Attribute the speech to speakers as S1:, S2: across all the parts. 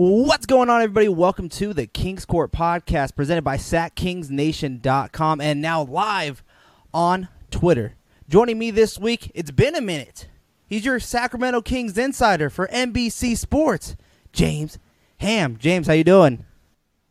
S1: What's going on, everybody? Welcome to the Kings Court podcast presented by SacKingsNation.com and now live on Twitter. Joining me this week, it's been a minute. He's your Sacramento Kings insider for NBC Sports, James Ham. James, how you doing?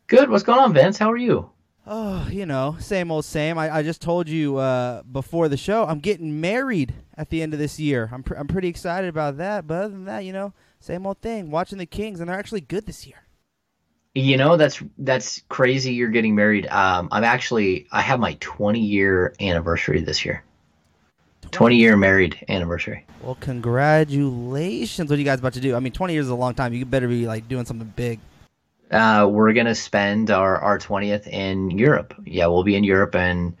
S2: Good. What's going on, Vince? How are you?
S1: Oh, you know, same old same. I, I just told you uh, before the show, I'm getting married at the end of this year. I'm, pr- I'm pretty excited about that. But other than that, you know, same old thing. Watching the Kings, and they're actually good this year.
S2: You know, that's that's crazy. You're getting married. Um, I'm actually I have my 20 year anniversary this year. 20 year married anniversary.
S1: Well, congratulations. What are you guys about to do? I mean, 20 years is a long time. You better be like doing something big.
S2: Uh, we're gonna spend our our 20th in Europe. Yeah, we'll be in Europe, and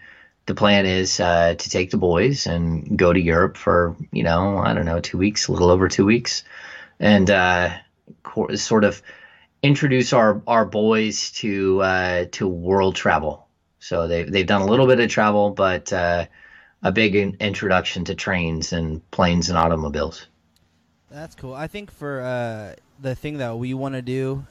S2: the plan is uh, to take the boys and go to Europe for you know I don't know two weeks, a little over two weeks, and uh, co- sort of introduce our our boys to uh, to world travel. So they they've done a little bit of travel, but uh, a big in- introduction to trains and planes and automobiles.
S1: That's cool. I think for uh, the thing that we want to do,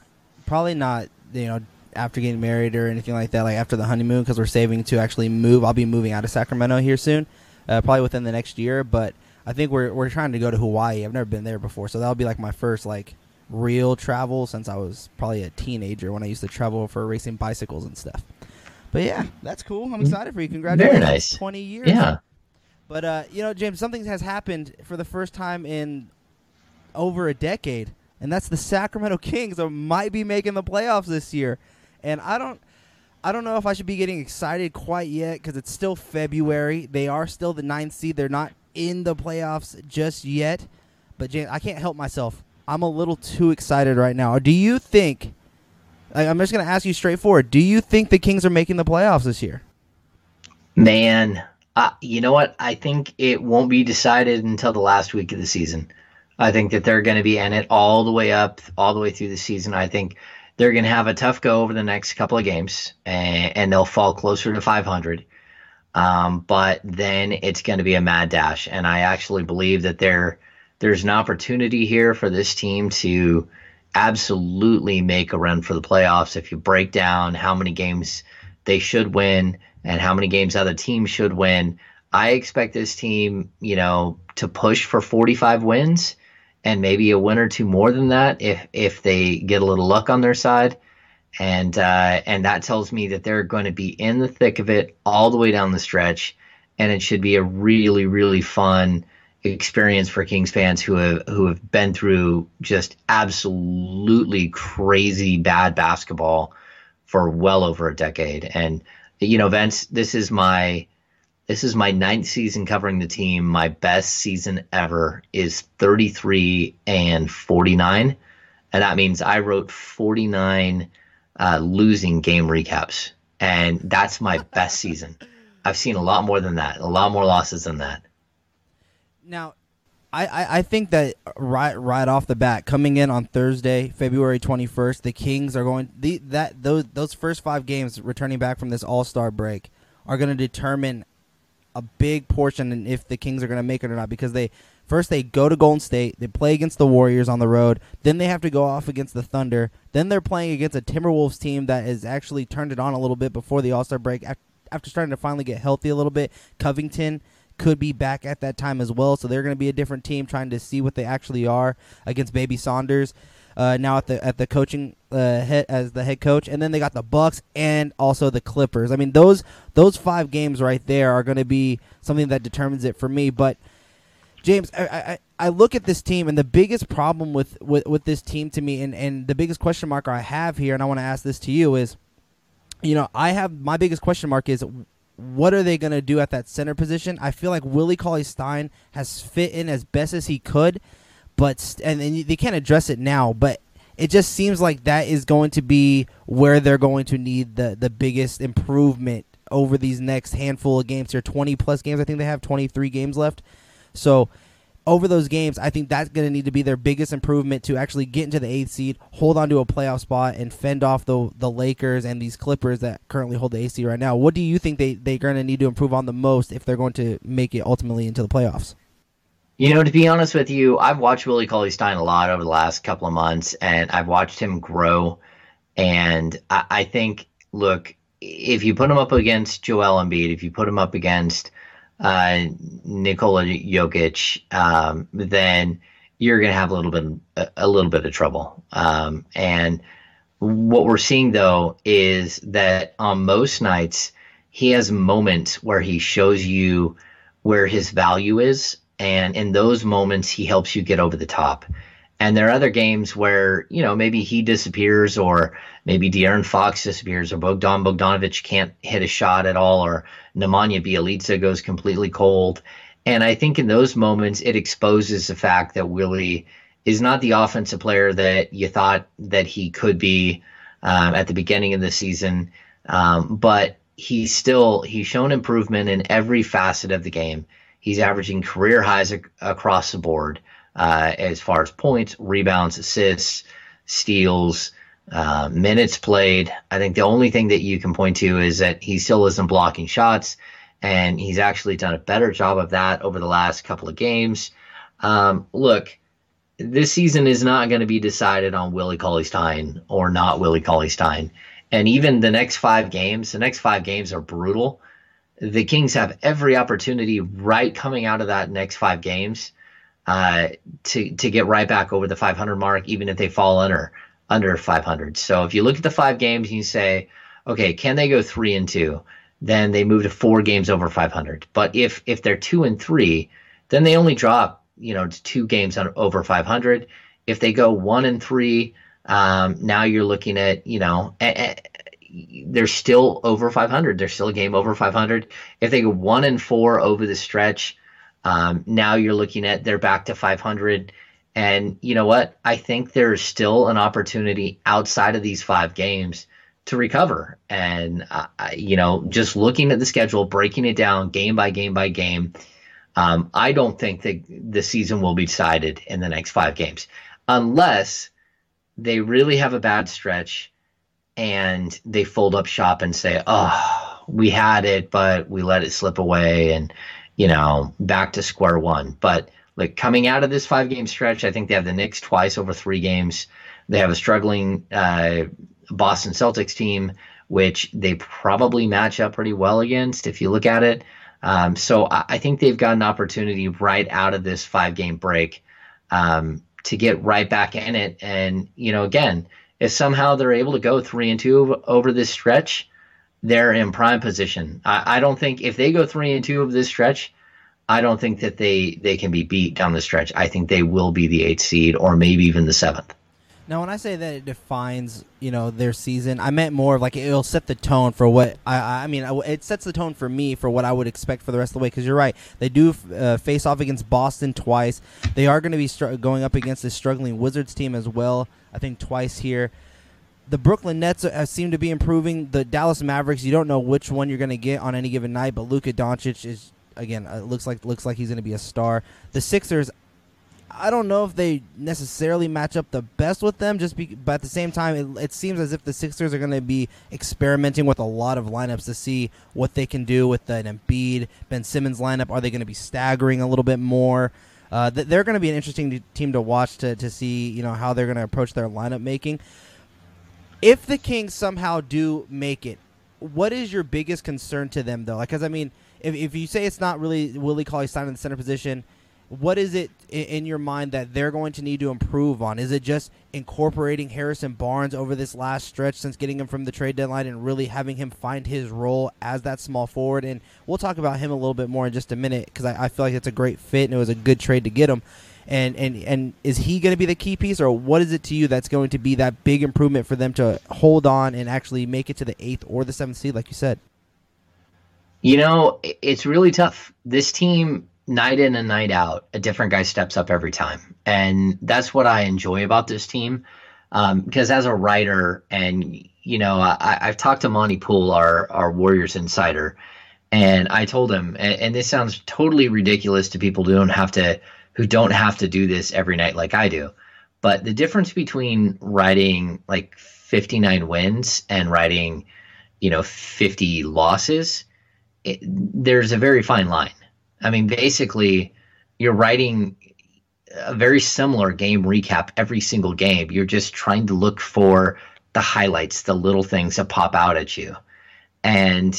S1: probably not, you know, after getting married or anything like that, like after the honeymoon, because we're saving to actually move. I'll be moving out of Sacramento here soon, uh, probably within the next year. But I think we're we're trying to go to Hawaii. I've never been there before, so that'll be like my first like real travel since I was probably a teenager when I used to travel for racing bicycles and stuff. But yeah, that's cool. I'm excited for you. Congratulations.
S2: Very nice.
S1: 20 years.
S2: Yeah.
S1: But uh, you know, James, something has happened for the first time in over a decade, and that's the Sacramento Kings might be making the playoffs this year. And I don't, I don't know if I should be getting excited quite yet because it's still February. They are still the ninth seed. They're not in the playoffs just yet. But James, I can't help myself. I'm a little too excited right now. Do you think? I'm just going to ask you straightforward. Do you think the Kings are making the playoffs this year?
S2: Man, uh, you know what? I think it won't be decided until the last week of the season. I think that they're going to be in it all the way up, all the way through the season. I think they're going to have a tough go over the next couple of games, and, and they'll fall closer to 500. Um, but then it's going to be a mad dash, and I actually believe that there there's an opportunity here for this team to absolutely make a run for the playoffs. If you break down how many games they should win and how many games other teams should win, I expect this team, you know, to push for 45 wins and maybe a win or two more than that if if they get a little luck on their side. And uh, and that tells me that they're going to be in the thick of it all the way down the stretch, and it should be a really really fun experience for Kings fans who have who have been through just absolutely crazy bad basketball for well over a decade. And you know, Vince, this is my this is my ninth season covering the team. My best season ever is 33 and 49. And that means I wrote 49 uh, losing game recaps. And that's my best season. I've seen a lot more than that, a lot more losses than that.
S1: Now, I, I, I think that right right off the bat, coming in on Thursday, February twenty first, the Kings are going the, that those those first five games returning back from this All Star break are going to determine a big portion and if the Kings are going to make it or not because they first they go to Golden State, they play against the Warriors on the road, then they have to go off against the Thunder, then they're playing against a Timberwolves team that has actually turned it on a little bit before the All Star break after starting to finally get healthy a little bit. Covington could be back at that time as well, so they're going to be a different team trying to see what they actually are against Baby Saunders. Uh, now at the at the coaching uh, head as the head coach, and then they got the Bucks and also the Clippers. I mean those those five games right there are going to be something that determines it for me. But James, I, I, I look at this team, and the biggest problem with, with, with this team to me, and, and the biggest question mark I have here, and I want to ask this to you is, you know, I have my biggest question mark is what are they going to do at that center position? I feel like Willie Cauley Stein has fit in as best as he could, but and, and they can't address it now, but it just seems like that is going to be where they're going to need the the biggest improvement over these next handful of games here 20 plus games i think they have 23 games left so over those games i think that's going to need to be their biggest improvement to actually get into the eighth seed hold on to a playoff spot and fend off the the lakers and these clippers that currently hold the ac right now what do you think they, they're going to need to improve on the most if they're going to make it ultimately into the playoffs
S2: You know, to be honest with you, I've watched Willie Cauley Stein a lot over the last couple of months, and I've watched him grow. And I, I think, look, if you put him up against Joel Embiid, if you put him up against uh, Nikola Jokic, um, then you're going to have a little bit a, little bit of trouble. Um, and what we're seeing though is that on most nights he has moments where he shows you where his value is, and in those moments he helps you get over the top. And there are other games where, you know, maybe he disappears or maybe De'Aaron Fox disappears or Bogdan Bogdanovic can't hit a shot at all or Nemanja Bjelica goes completely cold. And I think in those moments it exposes the fact that Willie is not the offensive player that you thought that he could be um, at the beginning of the season. Um, but he's still he's shown improvement in every facet of the game. He's averaging career highs ac- across the board uh, as far as points, rebounds, assists, steals, uh, minutes played. I think the only thing that you can point to is that he still isn't blocking shots, and he's actually done a better job of that over the last couple of games. Um, look, this season is not going to be decided on Willie Cauley Stein or not Willie Cauley Stein. And even the next five games, the next five games are brutal. The Kings have every opportunity right coming out of that next five games uh, to to get right back over the 500 mark, even if they fall under under 500. So if you look at the five games and you say, okay, can they go three and two? Then they move to four games over 500. But if if they're two and three, then they only drop you know two games on over 500. If they go one and three, um, now you're looking at you know. they're still over 500. They're still a game over 500. If they go one and four over the stretch, um, now you're looking at they're back to 500. And you know what? I think there's still an opportunity outside of these five games to recover. And, uh, you know, just looking at the schedule, breaking it down game by game by game, um, I don't think that the season will be decided in the next five games unless they really have a bad stretch and they fold up shop and say, oh, we had it, but we let it slip away. And, you know, back to square one. But like coming out of this five game stretch, I think they have the Knicks twice over three games. They have a struggling uh, Boston Celtics team, which they probably match up pretty well against if you look at it. Um, so I, I, think they've got an opportunity right out of this five game break um, to get right back in it. And, you know, again, if somehow they're able to go three and two over this stretch, they're in prime position. I, I, don't think if they go three and two of this stretch, I don't think that they they can be beat down the stretch. I think they will be the eighth seed or maybe even the seventh.
S1: Now, when I say that it defines, you know, their season, I meant more of like it'll set the tone for what I. I mean, it sets the tone for me for what I would expect for the rest of the way. Because you're right, they do uh, face off against Boston twice. They are going to be str- going up against a struggling Wizards team as well. I think twice here the Brooklyn Nets seem to be improving. The Dallas Mavericks, you don't know which one you're going to get on any given night, but Luka Doncic is again uh, looks like looks like he's going to be a star. The Sixers, I don't know if they necessarily match up the best with them, just be, but at the same time, it, it seems as if the Sixers are going to be experimenting with a lot of lineups to see what they can do with the Embiid, Ben Simmons lineup. Are they going to be staggering a little bit more? Uh, they're going to be an interesting team to watch to, to see you know how they're going to approach their lineup making if the Kings somehow do make it, what is your biggest concern to them though? Like, because I mean, if, if you say it's not really Willie Cauley Stein in the center position, what is it in, your mind that they're going to need to improve on? Is it just incorporating Harrison Barnes over this last stretch since getting him from the trade deadline and really having him find his role as that small forward? And we'll talk about him a little bit more in just a minute because I, I feel like it's a great fit and it was a good trade to get him and and and is he going to be the key piece, or what is it to you that's going to be that big improvement for them to hold on and actually make it to the eighth or the seventh seed, like you said?
S2: You know, it's really tough. This team, night in and night out, a different guy steps up every time, and that's what I enjoy about this team. Um, because as a writer, and you know, I, have talked to Monte Poole, our our Warriors insider, and I told him, and, and this sounds totally ridiculous to people who don't have to who don't have to do this every night like I do. But the difference between writing like 59 wins and writing, you know, 50 losses, it, there's a very fine line. I mean, basically, you're writing a very similar game recap every single game. You're just trying to look for the highlights, the little things that pop out at you. And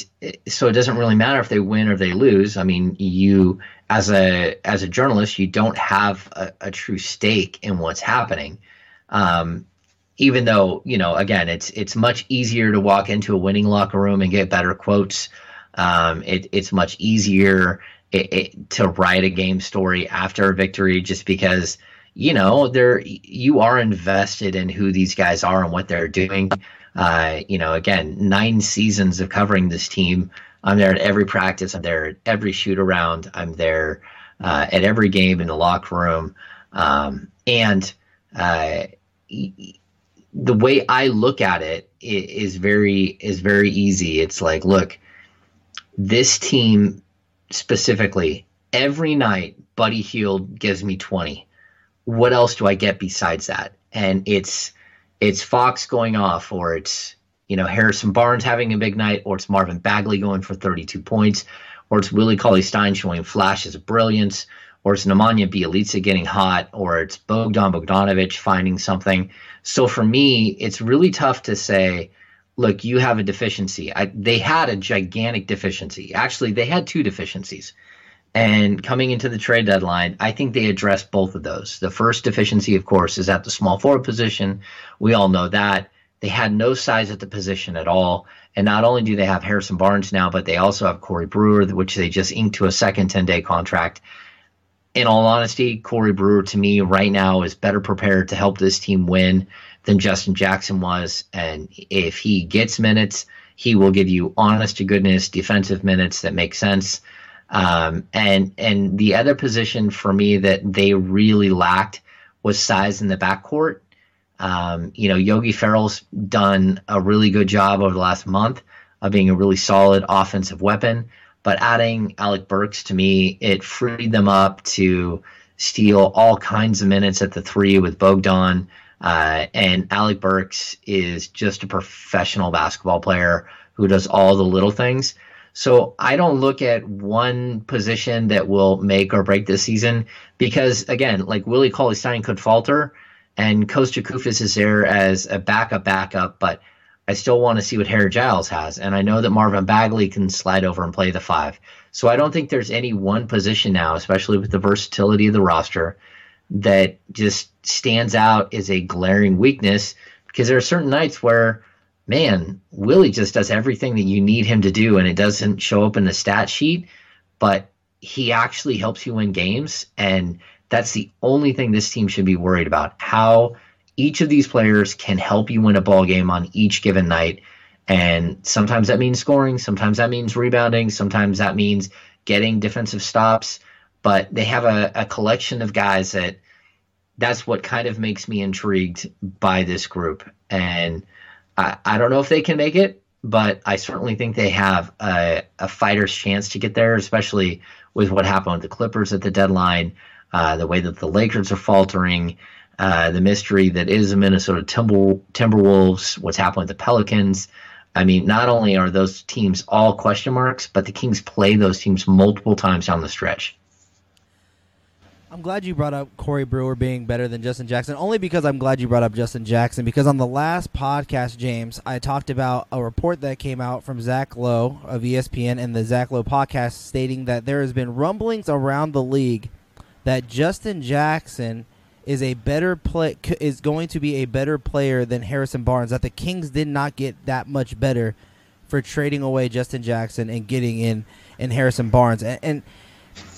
S2: so it doesn't really matter if they win or they lose. I mean, you as a as a journalist, you don't have a, a true stake in what's happening. Um, even though you know, again, it's it's much easier to walk into a winning locker room and get better quotes. Um, it, it's much easier it, it, to write a game story after a victory, just because you know they're you are invested in who these guys are and what they're doing. Uh, you know, again, nine seasons of covering this team. I'm there at every practice. I'm there at every shoot around. I'm there uh, at every game in the locker room. Um, and uh, the way I look at it is very is very easy. It's like, look, this team specifically, every night, Buddy Hield gives me 20. What else do I get besides that? And it's it's Fox going off, or it's you know Harrison Barnes having a big night, or it's Marvin Bagley going for 32 points, or it's Willie Cauley Stein showing flashes of brilliance, or it's Nemanja Bjelica getting hot, or it's Bogdan Bogdanovic finding something. So for me, it's really tough to say, look, you have a deficiency. I, they had a gigantic deficiency. Actually, they had two deficiencies. And coming into the trade deadline, I think they addressed both of those. The first deficiency, of course, is at the small forward position. We all know that. They had no size at the position at all. And not only do they have Harrison Barnes now, but they also have Corey Brewer, which they just inked to a second 10 day contract. In all honesty, Corey Brewer to me right now is better prepared to help this team win than Justin Jackson was. And if he gets minutes, he will give you honest to goodness defensive minutes that make sense. Um, and and the other position for me that they really lacked was size in the backcourt. Um, you know, Yogi Ferrell's done a really good job over the last month of being a really solid offensive weapon. But adding Alec Burks to me, it freed them up to steal all kinds of minutes at the three with Bogdan. Uh, and Alec Burks is just a professional basketball player who does all the little things. So I don't look at one position that will make or break this season because, again, like Willie Cauley Stein could falter, and Costa Koufos is there as a backup backup, but I still want to see what Harry Giles has. And I know that Marvin Bagley can slide over and play the five. So I don't think there's any one position now, especially with the versatility of the roster, that just stands out as a glaring weakness because there are certain nights where man, Willie just does everything that you need him to do, and it doesn't show up in the stat sheet, but he actually helps you win games. And that's the only thing this team should be worried about how each of these players can help you win a ball game on each given night. And sometimes that means scoring, sometimes that means rebounding, sometimes that means getting defensive stops. But they have a, a collection of guys that that's what kind of makes me intrigued by this group. And I, I don't know if they can make it, but I certainly think they have a, a fighter's chance to get there, especially with what happened with the Clippers at the deadline, uh, the way that the Lakers are faltering, uh, the mystery that is the Minnesota Timber, Timberwolves, what's happening with the Pelicans. I mean, not only are those teams all question marks, but the Kings play those teams multiple times down the stretch.
S1: I'm glad you brought up Corey Brewer being better than Justin Jackson, only because I'm glad you brought up Justin Jackson. Because on the last podcast, James, I talked about a report that came out from Zach Lowe of ESPN and the Zach Lowe podcast stating that there has been rumblings around the league that Justin Jackson is a better play is going to be a better player than Harrison Barnes. That the Kings did not get that much better for trading away Justin Jackson and getting in in Harrison Barnes, and, and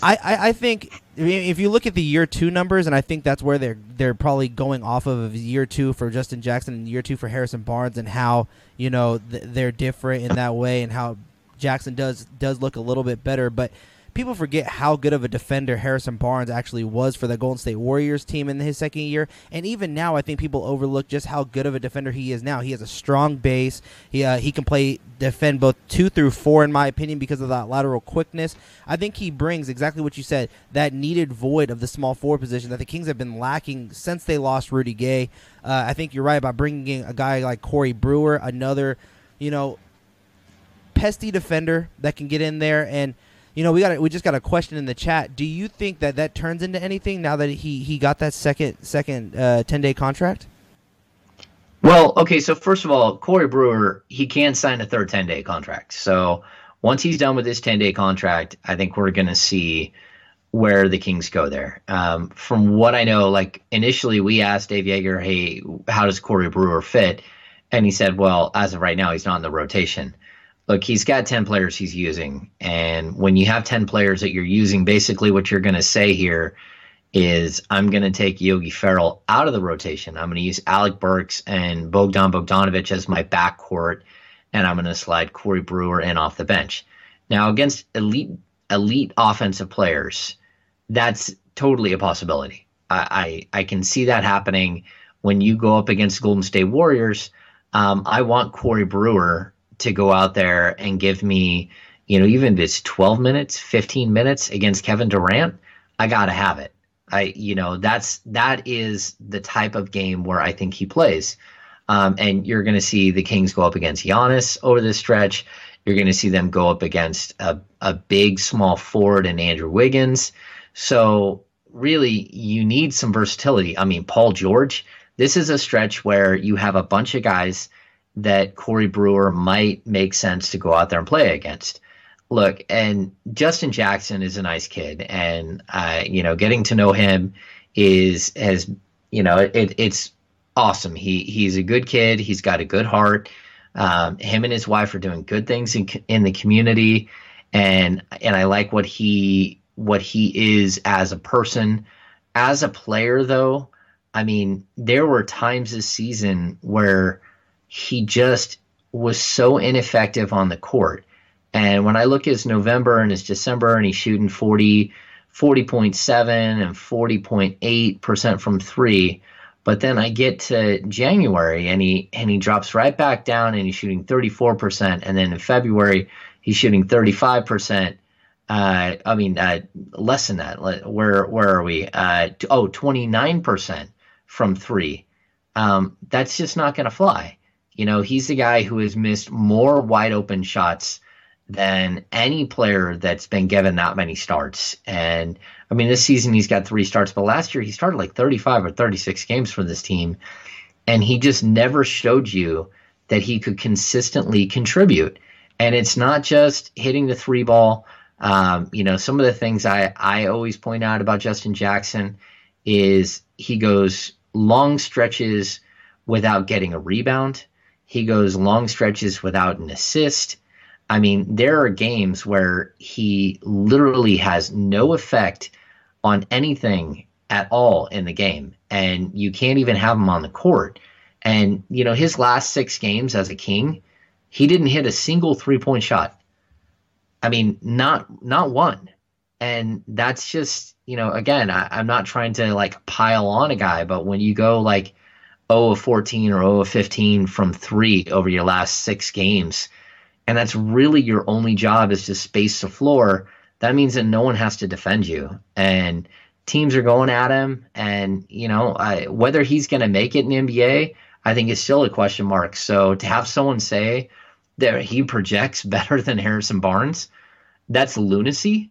S1: I, I, I think if you look at the year two numbers, and I think that's where they're they're probably going off of year two for Justin Jackson and year two for Harrison Barnes, and how you know th- they're different in that way, and how Jackson does does look a little bit better, but people forget how good of a defender Harrison Barnes actually was for the Golden State Warriors team in his second year. And even now, I think people overlook just how good of a defender he is now. He has a strong base. He, uh, he can play defend both two through four, in my opinion, because of that lateral quickness. I think he brings exactly what you said that needed void of the small forward position that the Kings have been lacking since they lost Rudy Gay. Uh, I think you're right about bringing in a guy like Corey Brewer, another, you know, pesty defender that can get in there and – You know, we got we just got a question in the chat. Do you think that that turns into anything now that he he got that second second uh, ten day contract?
S2: Well, okay. So first of all, Corey Brewer he can sign a third ten day contract. So once he's done with his ten day contract, I think we're going to see where the Kings go there. Um, from what I know, like initially we asked Dave Joerger, "Hey, how does Corey Brewer fit?" And he said, "Well, as of right now, he's not in the rotation." Look, he's got 10 players he's using. And when you have 10 players that you're using, basically what you're going to say here is I'm going to take Yogi Ferrell out of the rotation. I'm going to use Alec Burks and Bogdan Bogdanovic as my backcourt, and I'm going to slide Corey Brewer in off the bench. Now, against elite elite offensive players, that's totally a possibility. I, I, I can see that happening when you go up against Golden State Warriors. Um, I want Corey Brewer to go out there and give me, you know, even if it's 12 minutes, 15 minutes against Kevin Durant, I got to have it. I, you know, that's that is the type of game where I think he plays. Um, and you're going to see the Kings go up against Giannis over this stretch. You're going to see them go up against a, a big, small forward and Andrew Wiggins. So really, you need some versatility. I mean, Paul George. This is a stretch where you have a bunch of guys that Corey Brewer might make sense to go out there and play against. Look, and Justin Jackson is a nice kid, and uh, you know, getting to know him is has you know it, it's awesome. He he's a good kid. He's got a good heart. Um, him and his wife are doing good things in in the community, and and I like what he what he is as a person. As a player, though, I mean, there were times this season where he just was so ineffective on the court. And when I look at his November and his December, and he's shooting 40, 40.7 and 40.8% from three. But then I get to January and he and he drops right back down and he's shooting 34%. And then in February, he's shooting 35%. Uh, I mean, uh, less than that. Where where are we? Uh, oh, 29% from three. Um, that's just not going to fly. You know, he's the guy who has missed more wide open shots than any player that's been given that many starts. And I mean, this season he's got three starts, but last year he started like 35 or 36 games for this team. And he just never showed you that he could consistently contribute. And it's not just hitting the three ball. Um, you know, some of the things I, I always point out about Justin Jackson is he goes long stretches without getting a rebound. He goes long stretches without an assist. I mean, there are games where he literally has no effect on anything at all in the game, and you can't even have him on the court. And, you know, his last six games as a king, he didn't hit a single three point shot. I mean, not not one. And that's just, you know, again, I, I'm not trying to like pile on a guy, but when you go like 0 of 14 or 0 of 15 from three over your last six games, and that's really your only job is to space the floor, that means that no one has to defend you. And teams are going at him, and you know I, whether he's going to make it in the NBA, I think is still a question mark. So to have someone say that he projects better than Harrison Barnes, that's lunacy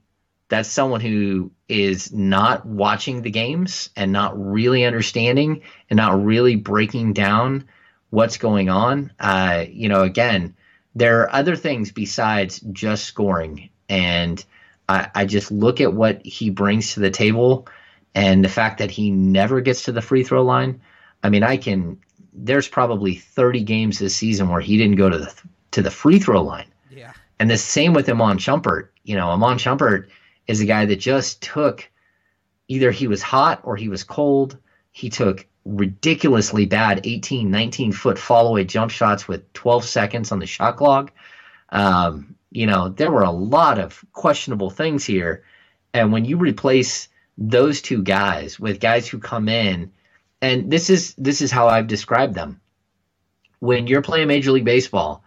S2: that's someone who is not watching the games and not really understanding and not really breaking down what's going on. Uh, you know, again, there are other things besides just scoring. And I, I just look at what he brings to the table and the fact that he never gets to the free throw line. I mean, I can. There's probably 30 games this season where he didn't go to the to the free throw line.
S1: Yeah.
S2: And the same with Iman Shumpert. You know, Iman Shumpert is a guy that just took either he was hot or he was cold. He took ridiculously bad 18, 19 foot fall away jump shots with 12 seconds on the shot clock. Um, you know, there were a lot of questionable things here. And when you replace those two guys with guys who come in, and this is this is how I've described them. When you're playing Major League Baseball,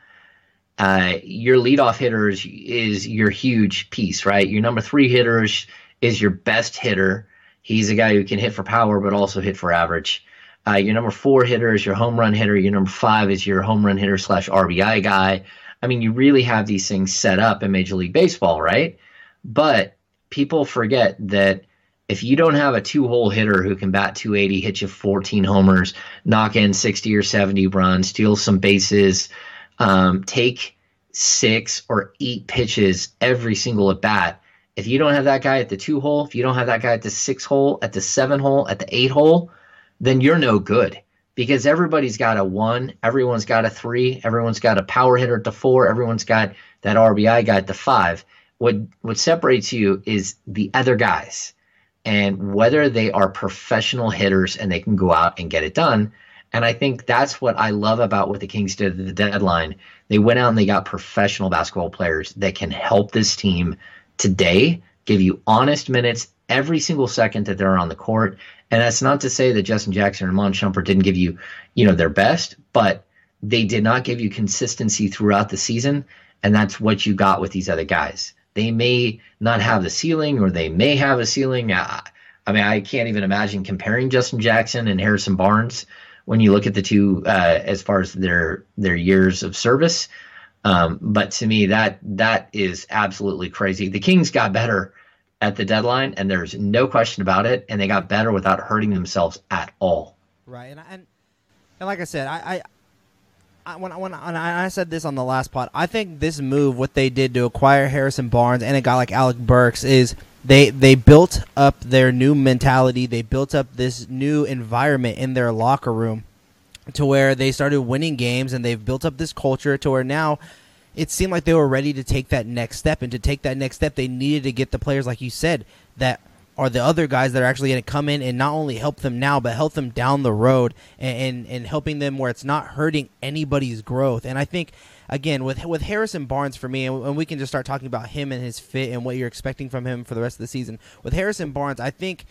S2: uh, your leadoff hitter is, your huge piece, right? Your number three hitter is, is your best hitter. He's a guy who can hit for power, but also hit for average. Uh, your number four hitter is your home run hitter. Your number five is your home run hitter slash RBI guy. I mean, you really have these things set up in Major League Baseball, right? But people forget that if you don't have a two hole hitter who can bat 280, hit you 14 homers, knock in 60 or 70 runs, steal some bases, um, take six or eight pitches every single at bat, if you don't have that guy at the two hole, if you don't have that guy at the six hole, at the seven hole, at the eight hole, then you're no good because everybody's got a one, everyone's got a three, everyone's got a power hitter at the four, everyone's got that RBI guy at the five. What what separates you is the other guys and whether they are professional hitters and they can go out and get it done. And I think that's what I love about what the Kings did at the deadline. They went out and they got professional basketball players that can help this team today, give you honest minutes every single second that they're on the court. And that's not to say that Justin Jackson and Iman Shumpert didn't give you, you know, their best, but they did not give you consistency throughout the season. And that's what you got with these other guys. They may not have the ceiling or they may have a ceiling. I, I mean, I can't even imagine comparing Justin Jackson and Harrison Barnes when you look at the two uh, as far as their their years of service. Um, but to me, that that is absolutely crazy. The Kings got better at the deadline, and there's no question about it. And they got better without hurting themselves at all.
S1: Right, and and, and like I said, I, I, I when when, when I said this on the last pod, I think this move, what they did to acquire Harrison Barnes and a guy like Alec Burks, is they they built up their new mentality. They built up this new environment in their locker room to where they started winning games and they've built up this culture to where now it seemed like they were ready to take that next step and to take that next step they needed to get the players like you said that are the other guys that are actually going to come in and not only help them now but help them down the road and, and, and helping them where it's not hurting anybody's growth and i think again with with harrison barnes for me and we can just start talking about him and his fit and what you're expecting from him for the rest of the season with harrison barnes i think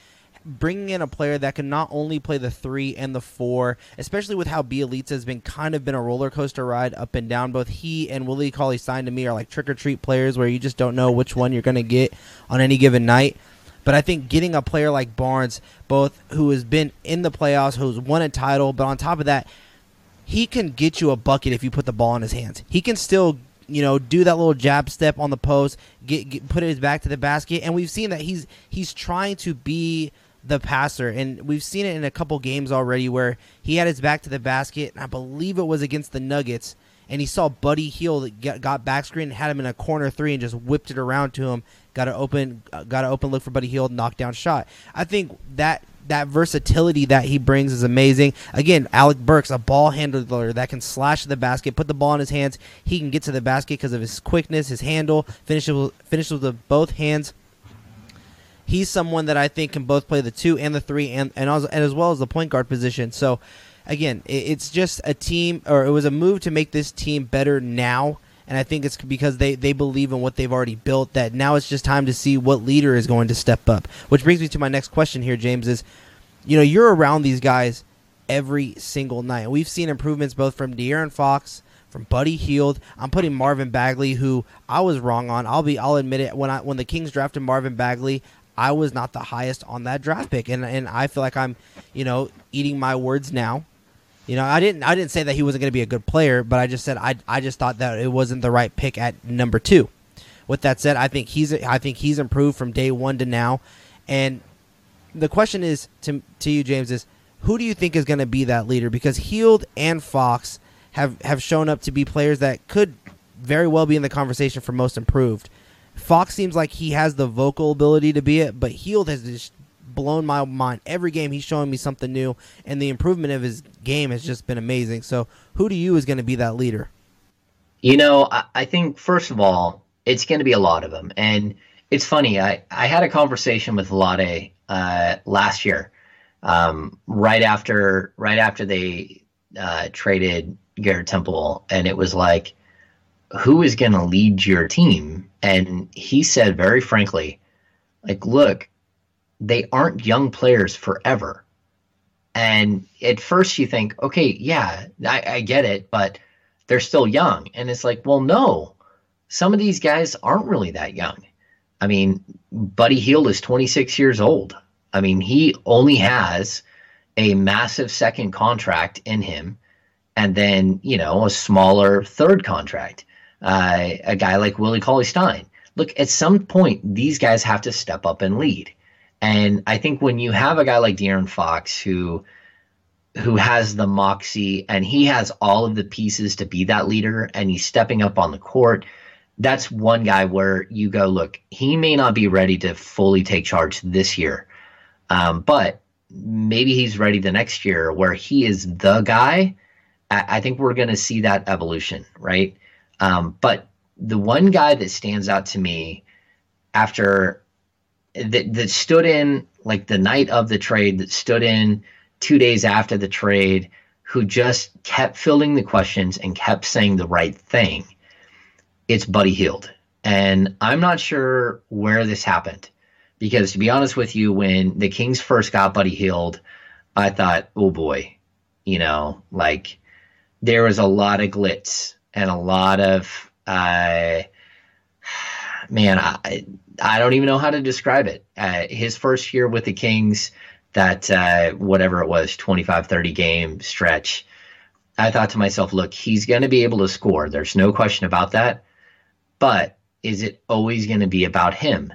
S1: bringing in a player that can not only play the three and the four, especially with how Bjelica has been kind of been a roller coaster ride up and down. Both he and Willie Cauley Stein to me are like trick or treat players where you just don't know which one you're going to get on any given night. But I think getting a player like Barnes, both who has been in the playoffs, who's won a title, but on top of that, he can get you a bucket if you put the ball in his hands. He can still you know, do that little jab step on the post, get, get put his back to the basket, and we've seen that he's he's trying to be the passer. And we've seen it in a couple games already where he had his back to the basket. And I believe it was against the Nuggets. And he saw Buddy Hield got, got back screen, had him in a corner three, and just whipped it around to him. Got an open, uh, got an open look for Buddy Hield, knockdown shot. I think that that versatility that he brings is amazing. Again, Alec Burks, a ball handler that can slash the basket, put the ball in his hands. He can get to the basket because of his quickness, his handle, finishes finishes with both hands he's someone that I think can both play the two and the three, and and as, and as well as the point guard position. So, again, it's just a team, or it was a move to make this team better now. And I think it's because they, they believe in what they've already built. That now it's just time to see what leader is going to step up. Which brings me to my next question here, James. Is you know you're around these guys every single night. We've seen improvements both from De'Aaron Fox, from Buddy Hield. I'm putting Marvin Bagley, who I was wrong on. I'll be I'll admit it. When I when the Kings drafted Marvin Bagley, I was not the highest on that draft pick, and and I feel like I'm, you know, eating my words now. You know, I didn't I didn't say that he wasn't going to be a good player, but I just said I I just thought that it wasn't the right pick at number two. With that said, I think he's I think he's improved from day one to now, and the question is to to you, James, is who do you think is going to be that leader? Because Hield and Fox have have shown up to be players that could very well be in the conversation for most improved. Fox seems like he has the vocal ability to be it, but Hield has just blown my mind. Every game he's showing me something new, and the improvement of his game has just been amazing. So, who do you is going to be that leader?
S2: You know, I, I think first of all, it's going to be a lot of them, and it's funny. I I had a conversation with Vlade uh, last year, um, right after right after they uh, traded Garrett Temple, and it was like who is going to lead your team? And he said very frankly, like, look, they aren't young players forever. And at first you think, okay, yeah, I, I get it, but they're still young. And it's like, well, no, some of these guys aren't really that young. I mean, Buddy Hield is 26 years old. I mean, he only has a massive second contract in him and then, you know, a smaller third contract uh, a guy like Willie Cauley Stein. look, at some point, these guys have to step up and lead. And I think when you have a guy like De'Aaron Fox who who has the moxie and he has all of the pieces to be that leader and he's stepping up on the court, that's one guy where you go, look, he may not be ready to fully take charge this year. Um, but maybe he's ready the next year where he is the guy. I, I think we're going to see that evolution, right? Um, but the one guy that stands out to me after that, that stood in like the night of the trade, that stood in two days after the trade, who just kept filling the questions and kept saying the right thing, it's Buddy Hield. And I'm not sure where this happened because to be honest with you, when the Kings first got Buddy Hield, I thought, oh boy, you know, like there was a lot of glitz and a lot of, uh, man, I, I don't even know how to describe it. Uh, his first year with the Kings, that uh, whatever it was, 25, 30 game stretch, I thought to myself, look, he's going to be able to score. There's no question about that. But is it always going to be about him?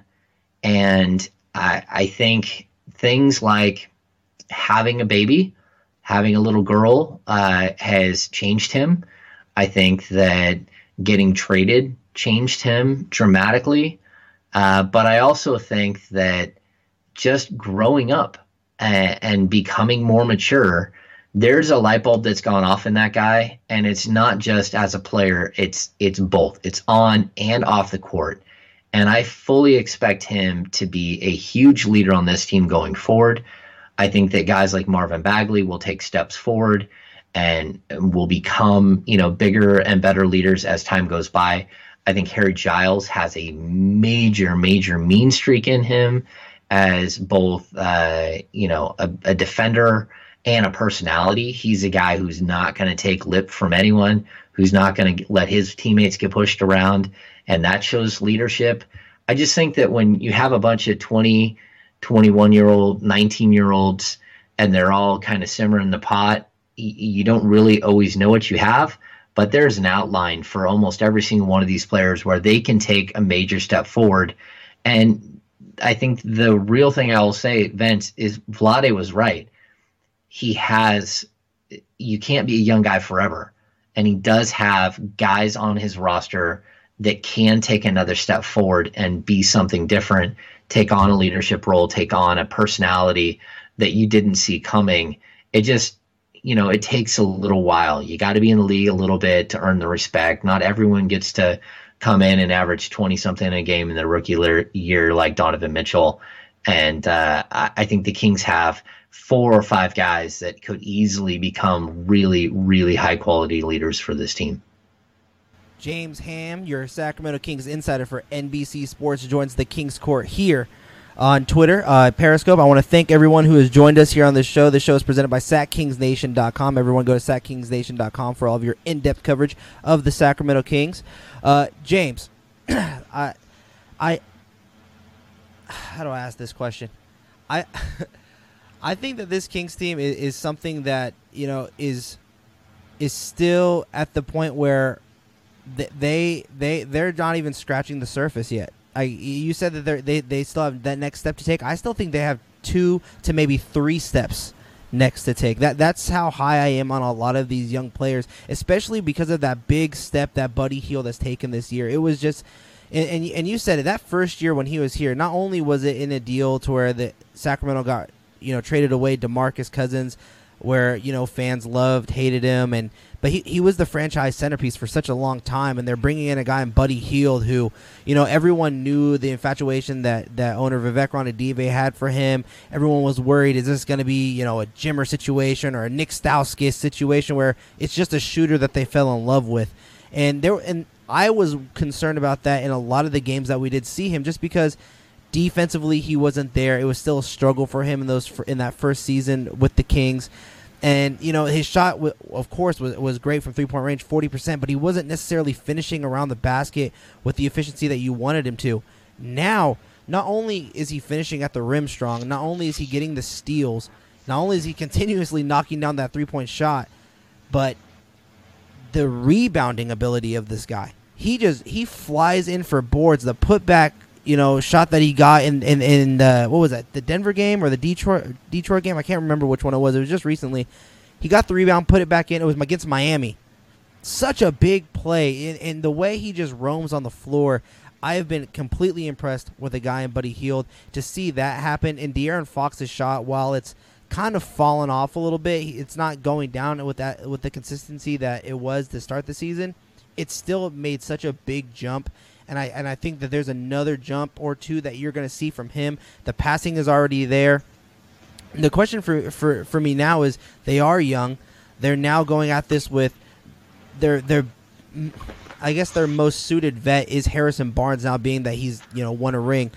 S2: And I, I think things like having a baby, having a little girl, uh, has changed him. I think that getting traded changed him dramatically. Uh, but I also think that just growing up and, and becoming more mature, there's a light bulb that's gone off in that guy, and it's not just as a player; it's it's both. It's on and off the court. And I fully expect him to be a huge leader on this team going forward. I think that guys like Marvin Bagley will take steps forward and will become, you know, bigger and better leaders as time goes by. I think Harry Giles has a major, major mean streak in him as both, uh, you know, a, a defender and a personality. He's a guy who's not going to take lip from anyone, who's not going to let his teammates get pushed around and that shows leadership. I just think that when you have a bunch of 20, 21 year old, 19 year olds, and they're all kind of simmering the pot, you don't really always know what you have. But there's an outline for almost every single one of these players where they can take a major step forward. And I think the real thing I will say, Vince, is Vlade was right. He has, you can't be a young guy forever. And he does have guys on his roster that can take another step forward and be something different, take on a leadership role, take on a personality that you didn't see coming. It just, you know, it takes a little while. You got to be in the league a little bit to earn the respect. Not everyone gets to come in and average 20 something a game in their rookie year like Donovan Mitchell. And uh, I think the Kings have four or five guys that could easily become really, really high quality leaders for this team.
S1: James Ham, your Sacramento Kings insider for NBC Sports, joins the Kings Court here on Twitter, uh, Periscope. I want to thank everyone who has joined us here on this show. This show is presented by SacKingsNation.com. Everyone go to SacKingsNation.com for all of your in-depth coverage of the Sacramento Kings. Uh, James, I, I, how do I ask this question? I, I think that this Kings team is, is something that you know is is still at the point where they they they're not even scratching the surface yet. I you said that they they still have that next step to take. I still think they have two to maybe three steps next to take. That that's how high I am on a lot of these young players, especially because of that big step that Buddy Hield has taken this year. It was just. And, and, and you said it that first year when he was here. Not only was it in a deal to where the Sacramento got you know traded away Demarcus Cousins, where you know fans loved hated him and but he, he was the franchise centerpiece for such a long time and they're bringing in a guy in Buddy Hield who you know everyone knew the infatuation that that owner Vivek Ranadive had for him everyone was worried is this going to be you know a Jimmer situation or a Nick Stauskas situation where it's just a shooter that they fell in love with and there and I was concerned about that in a lot of the games that we did see him just because defensively he wasn't there. It was still a struggle for him in those in that first season with the Kings. And you know his shot, of course, was was great from three point range, forty percent. But he wasn't necessarily finishing around the basket with the efficiency that you wanted him to. Now, not only is he finishing at the rim strong, not only is he getting the steals, not only is he continuously knocking down that three point shot, but the rebounding ability of this guy he just he flies in for boards. The putback, you know, shot that he got in in in the what was that? The Denver game or the Detroit Detroit game? I can't remember which one it was. It was just recently. He got the rebound, put it back in. It was against Miami. Such a big play, and, and the way he just roams on the floor. I have been completely impressed with a guy in Buddy Hield to see that happen. And De'Aaron Fox's shot, while it's kind of fallen off a little bit, it's not going down with that with the consistency that it was to start the season it still made such a big jump. And I and I think that there's another jump or two that you're going to see from him. The passing is already there. The question for, for, for me now is they are young. They're now going at this with their their I guess their most suited vet is Harrison Barnes now being that he's, you know, won a ring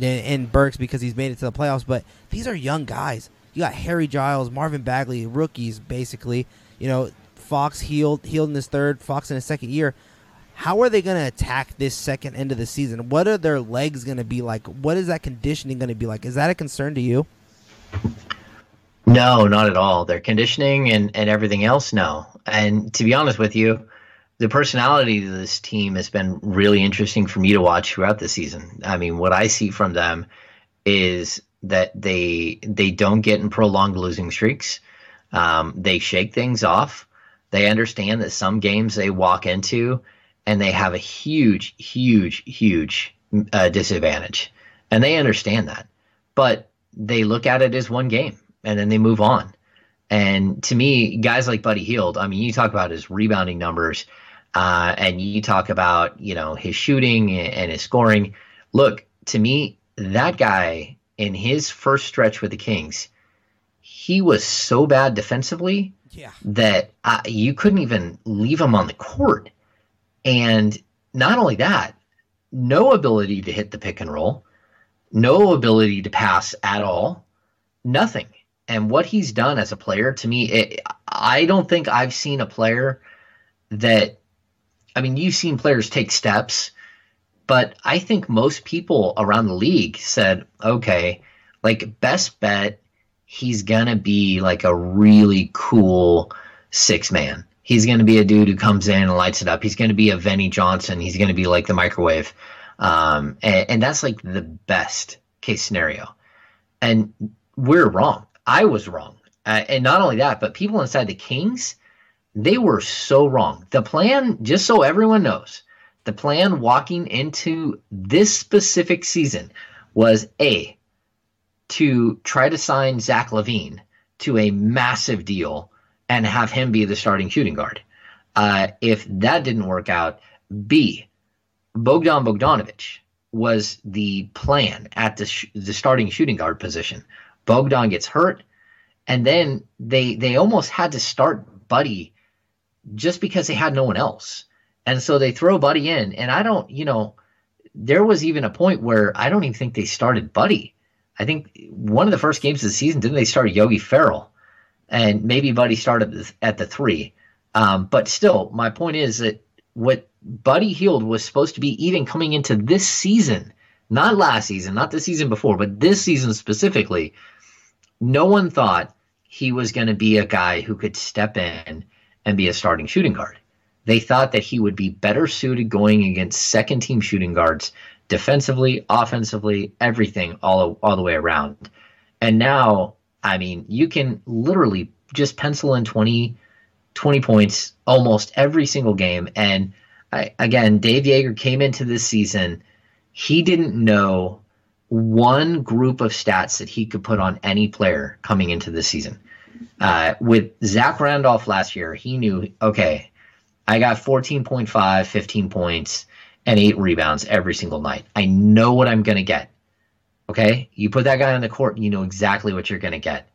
S1: and, Burks because he's made it to the playoffs, but these are young guys. You got Harry Giles, Marvin Bagley, rookies basically. You know, Fox healed Hield in his third, Fox in his second year. How are they going to attack this second end of the season? What are their legs going to be like? What is that conditioning going to be like? Is that a concern to you?
S2: No, not at all. Their conditioning and, and everything else, no. And to be honest with you, the personality of this team has been really interesting for me to watch throughout the season. I mean, what I see from them is that they they don't get in prolonged losing streaks. Um, they shake things off. They understand that some games they walk into and they have a huge, huge, huge uh, disadvantage. And they understand that. But they look at it as one game and then they move on. And to me, guys like Buddy Hield, I mean, you talk about his rebounding numbers uh, and you talk about, you know, his shooting and his scoring. Look, to me, that guy in his first stretch with the Kings, he was so bad defensively
S1: yeah.
S2: that uh, you couldn't even leave him on the court. And not only that, no ability to hit the pick and roll, no ability to pass at all, nothing. And what he's done as a player, to me, it, I don't think I've seen a player that, I mean, you've seen players take steps, but I think most people around the league said, okay, like best bet he's gonna be like a really cool six man. He's gonna be a dude who comes in and lights it up. He's gonna be a Vinnie Johnson. He's gonna be like the microwave, um, and, and that's like the best case scenario. And we're wrong. I was wrong, uh, and not only that, but people inside the Kings, they were so wrong. The plan, just so everyone knows, the plan walking into this specific season was a to try to sign Zach LaVine to a massive deal and have him be the starting shooting guard. Uh, if that didn't work out, B, Bogdan Bogdanovic was the plan at the, sh- the starting shooting guard position. Bogdan gets hurt, and then they they almost had to start Buddy just because they had no one else. And so they throw Buddy in, and I don't, you know, there was even a point where I don't even think they started Buddy. I think one of the first games of the season, didn't they start Yogi Ferrell? And maybe Buddy started at the three. Um, but still, my point is that what Buddy Hield was supposed to be even coming into this season, not last season, not the season before, but this season specifically, no one thought he was going to be a guy who could step in and be a starting shooting guard. They thought that he would be better suited going against second team shooting guards defensively, offensively, everything all all the way around. And now, I mean, you can literally just pencil in 20, 20 points almost every single game. And I, again, Dave Joerger came into this season. He didn't know one group of stats that he could put on any player coming into this season. Uh, with Zach Randolph last year, he knew, okay, I got 14.5, 15 points and eight rebounds every single night. I know what I'm going to get. Okay? You put that guy on the court, and you know exactly what you're going to get.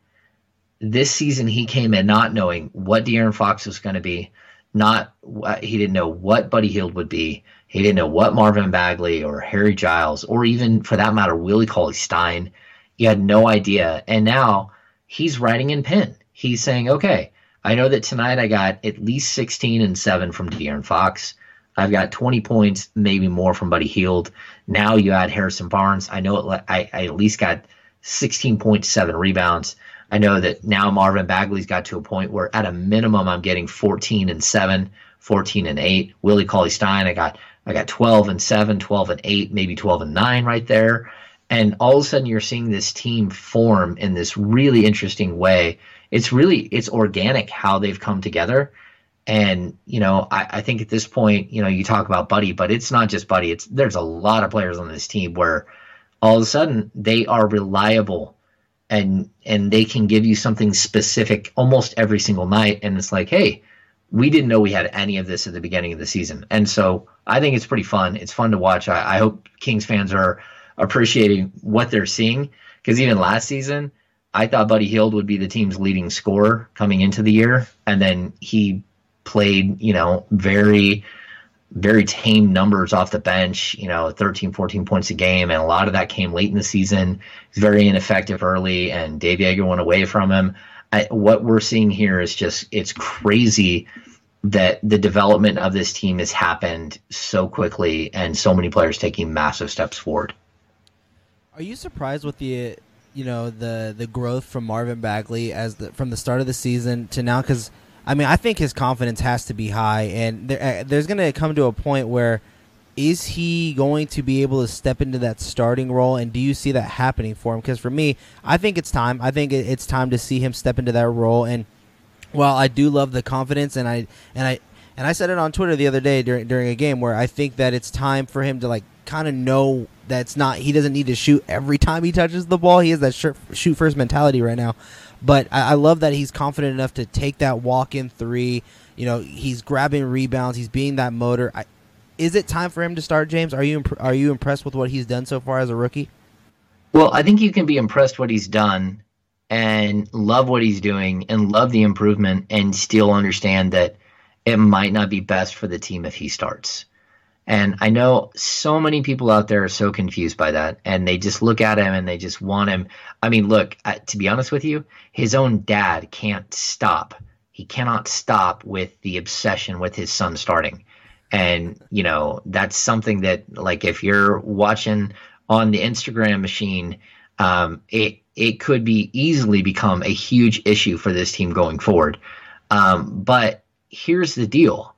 S2: This season, he came in not knowing what De'Aaron Fox was going to be. Not he didn't know what Buddy Hield would be. He didn't know what Marvin Bagley or Harry Giles or even for that matter Willie Cauley Stein. He had no idea. And now he's writing in pen. He's saying, okay, I know that tonight I got at least 16 and 7 from De'Aaron Fox. I've got 20 points, maybe more from Buddy Hield. Now you add Harrison Barnes. I know it, I, I at least got 16.7 rebounds. I know that now Marvin Bagley's got to a point where at a minimum I'm getting 14 and 7 14 and 8. Willie Cauley Stein, I got I got 12 and 7, 12 and 8, maybe 12 and 9 right there. And all of a sudden you're seeing this team form in this really interesting way. It's really it's organic how they've come together. And, you know, I, I think at this point, you know, you talk about Buddy, but it's not just Buddy. It's there's a lot of players on this team where all of a sudden they are reliable and and they can give you something specific almost every single night. And it's like, hey, we didn't know we had any of this at the beginning of the season. And so I think it's pretty fun. It's fun to watch. I, I hope Kings fans are appreciating what they're seeing because even last season, I thought Buddy Hield would be the team's leading scorer coming into the year, and then he played, you know, very very tame numbers off the bench, you know, 13, 14 points a game. And a lot of that came late in the season. He's very ineffective early, and Dave Joerger went away from him. I, what we're seeing here is just, it's crazy that the development of this team has happened so quickly and so many players taking massive steps forward.
S1: Are you surprised with the, you know, the the growth from Marvin Bagley as the from the start of the season to now? Because I mean, I think his confidence has to be high, and there, uh, there's going to come to a point where is he going to be able to step into that starting role, and do you see that happening for him? Because for me, I think it's time. I think it's time to see him step into that role, and while I do love the confidence, and I and I and I said it on Twitter the other day during during a game where I think that it's time for him to like kind of know that's not he doesn't need to shoot every time he touches the ball. He has that shoot first mentality right now. But I, I love that he's confident enough to take that walk in three. You know, he's grabbing rebounds. He's being that motor. I, is it time for him to start, James? Are you imp- are you impressed with what he's done so far as a rookie?
S2: Well, I think you can be impressed what he's done and love what he's doing and love the improvement and still understand that it might not be best for the team if he starts. And I know so many people out there are so confused by that, and they just look at him and they just want him. I mean, look, to be honest with you, his own dad can't stop. He cannot stop with the obsession with his son starting. And, you know, that's something that, like, if you're watching on the Instagram machine, um, it, it could be easily become a huge issue for this team going forward. Um, but here's the deal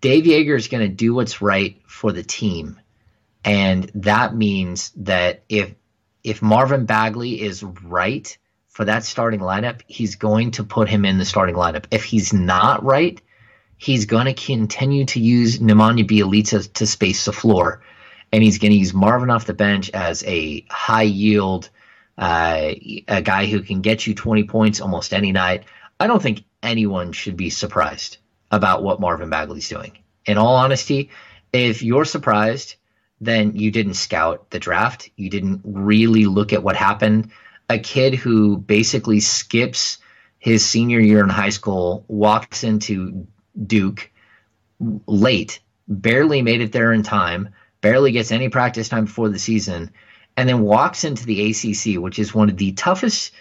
S2: Dave Joerger is going to do what's right for the team. And that means that if if Marvin Bagley is right for that starting lineup, he's going to put him in the starting lineup. If he's not right, he's going to continue to use Nemanja Bjelica to space the floor. And he's going to use Marvin off the bench as a high yield, uh, a guy who can get you 20 points almost any night. I don't think anyone should be surprised about what Marvin Bagley's doing. In all honesty, if you're surprised, then you didn't scout the draft. You didn't really look at what happened. A kid who basically skips his senior year in high school, walks into Duke late, barely made it there in time, barely gets any practice time before the season, and then walks into the ACC, which is one of the toughest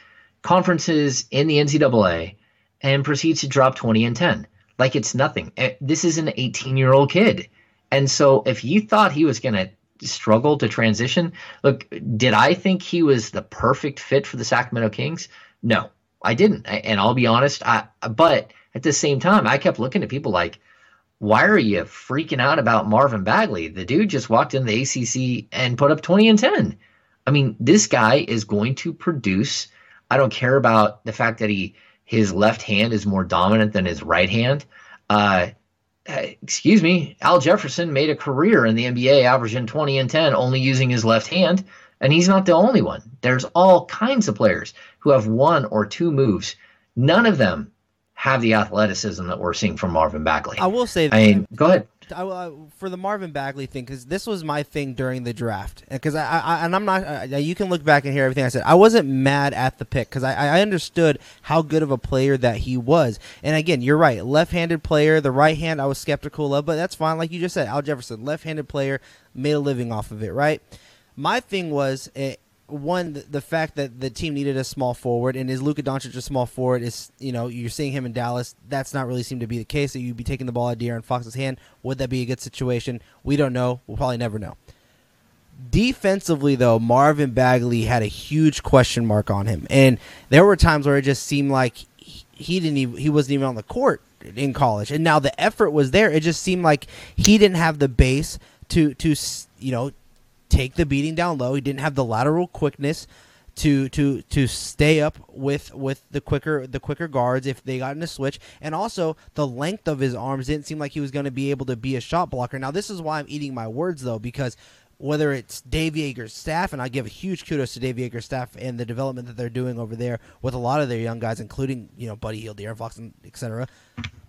S2: conferences in the NCAA, and proceeds to drop 20 and 10 like it's nothing. This is an 18 year old kid. And so if you thought he was going to struggle to transition, look, did I think he was the perfect fit for the Sacramento Kings? No, I didn't. And I'll be honest, I, but at the same time, I kept looking at people like, why are you freaking out about Marvin Bagley? The dude just walked in the ACC and put up 20 and 10. I mean, this guy is going to produce. I don't care about the fact that he his left hand is more dominant than his right hand. Uh, excuse me, Al Jefferson made a career in the NBA averaging 20 and 10 only using his left hand, and he's not the only one. There's all kinds of players who have one or two moves. None of them have the athleticism that we're seeing from Marvin Bagley.
S1: I will say
S2: that. I mean, go ahead.
S1: I, uh, for the Marvin Bagley thing because this was my thing during the draft. Because I, I, and I'm not you can look back and hear everything I said. I wasn't mad at the pick because I, I understood how good of a player that he was. And again you're right left-handed player the right hand I was skeptical of but that's fine. Like you just said Al Jefferson left-handed player made a living off of it right? My thing was eh, one the, fact that the team needed a small forward and is Luka Doncic a small forward? Is you know you're seeing him in Dallas. That's not really seem to be the case that you'd be taking the ball out of De'Aaron Fox's hand. Would that be a good situation? We don't know. We'll probably never know. Defensively though Marvin Bagley had a huge question mark on him. And there were times where it just seemed like he, he didn't even he wasn't even on the court in college, and now the effort was there. It just seemed like he didn't have the base to to you know take the beating down low. He didn't have the lateral quickness to to to stay up with with the quicker the quicker guards if they got in a switch and also the length of his arms didn't seem like he was going to be able to be a shot blocker now this is why i'm eating my words though because whether it's Dave Joerger's staff, and I give a huge kudos to Dave Joerger's staff and the development that they're doing over there with a lot of their young guys, including you know Buddy Hield, De'Aaron Fox, and etc.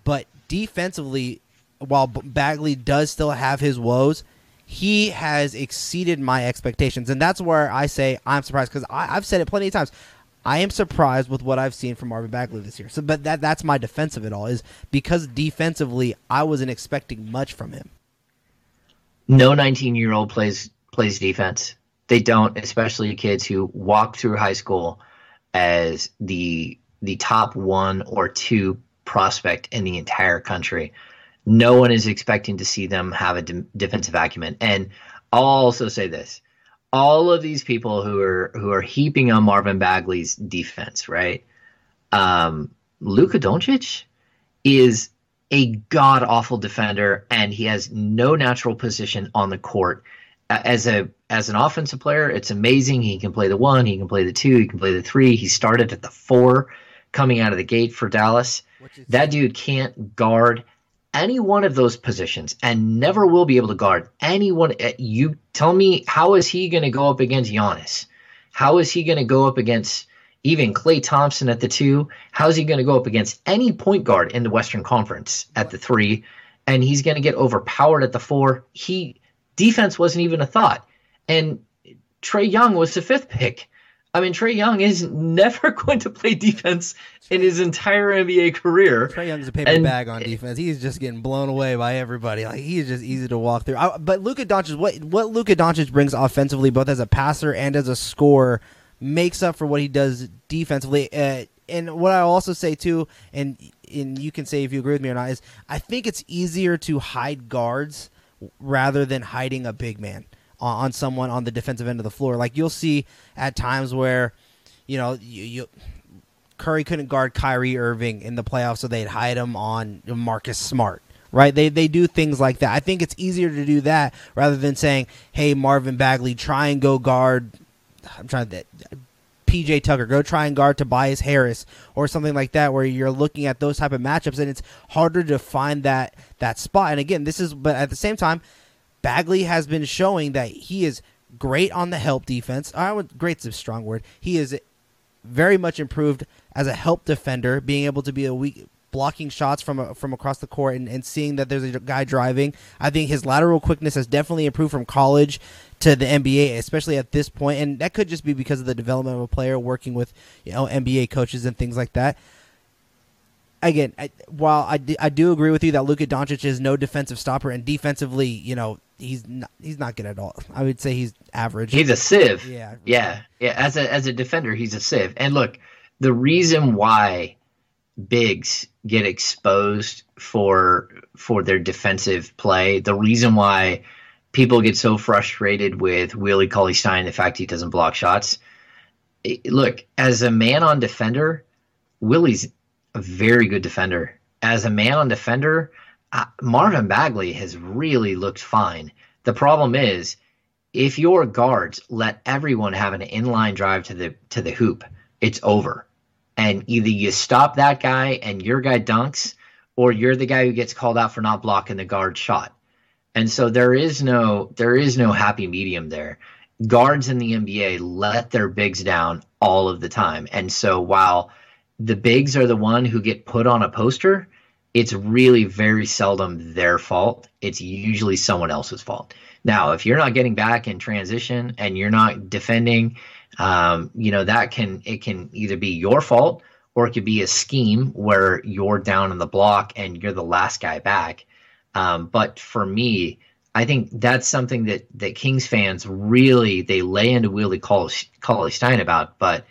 S1: But defensively, while Bagley does still have his woes, he has exceeded my expectations, and that's where I say I'm surprised because I've said it plenty of times. I am surprised with what I've seen from Marvin Bagley this year. So, but that that's my defense of it all is because defensively I wasn't expecting much from him
S2: no 19 year old plays plays defense. They don't, especially kids who walk through high school as the the top one or two prospect in the entire country. No one is expecting to see them have a de- defensive acumen. And I'll also say this: all of these people who are who are heaping on Marvin Bagley's defense, right? Um, Luka Doncic is a god awful defender, and he has no natural position on the court. As a as an offensive player, it's amazing. He can play the one, he can play the two, he can play the three. He started at the four coming out of the gate for Dallas. That dude can't guard any one of those positions and never will be able to guard anyone. Eh, you tell me, how is he going to go up against Giannis? How is he going to go up against even Klay Thompson at the two. How's he going to go up against any point guard in the Western Conference at the three? And he's going to get overpowered at the four. He defense wasn't even a thought. And Trae Young was the fifth pick. I mean, Trae Young is never going to play defense in his entire NBA career.
S1: Trae Young's a paper and, bag on defense. He's just getting blown away by everybody. Like he's just easy to walk through. I, but Luka Doncic, what what Luka Doncic brings offensively, both as a passer and as a scorer, makes up for what he does defensively. Uh, and what I also say too, and and you can say if you agree with me or not, is I think it's easier to hide guards rather than hiding a big man on, on someone on the defensive end of the floor. Like you'll see at times where, you know, you, you Curry couldn't guard Kyrie Irving in the playoffs, so they'd hide him on Marcus Smart right? They they do things like that. I think it's easier to do that rather than saying, "Hey, Marvin Bagley, try and go guard I'm trying to PJ Tucker, go try and guard Tobias Harris or something like that, where you're looking at those type of matchups, and it's harder to find that that spot. And again, this is, but at the same time, Bagley has been showing that he is great on the help defense. I would great's a strong word. He is very much improved as a help defender, being able to be a weak blocking shots from from across the court and, and seeing that there's a guy driving. I think his lateral quickness has definitely improved from college to the NBA, especially at this point, and that could just be because of the development of a player working with you know NBA coaches and things like that. Again, I, while I, I do agree with you that Luka Doncic is no defensive stopper, and defensively, you know, he's not, he's not good at all. I would say he's average.
S2: He's a sieve. Yeah, yeah, yeah. As a as a defender, he's a sieve. And look, the reason why bigs get exposed for for their defensive play, the reason why people get so frustrated with Willie Cauley Stein, the fact he doesn't block shots. look, as a man on defender, Willie's a very good defender. As a man on defender, uh, Marvin Bagley has really looked fine. The problem is, if your guards let everyone have an inline drive to the to the hoop, it's over. And either you stop that guy and your guy dunks, or you're the guy who gets called out for not blocking the guard shot. And so there is no there is no happy medium there. Guards in the NBA let their bigs down all of the time. And so while the bigs are the one who get put on a poster, it's really very seldom their fault. It's usually someone else's fault. Now, if you're not getting back in transition and you're not defending, um, you know that can it can either be your fault or it could be a scheme where you're down in the block and you're the last guy back. Um, but for me, I think that's something that that Kings fans really they lay into Willie Cauley Stein about. But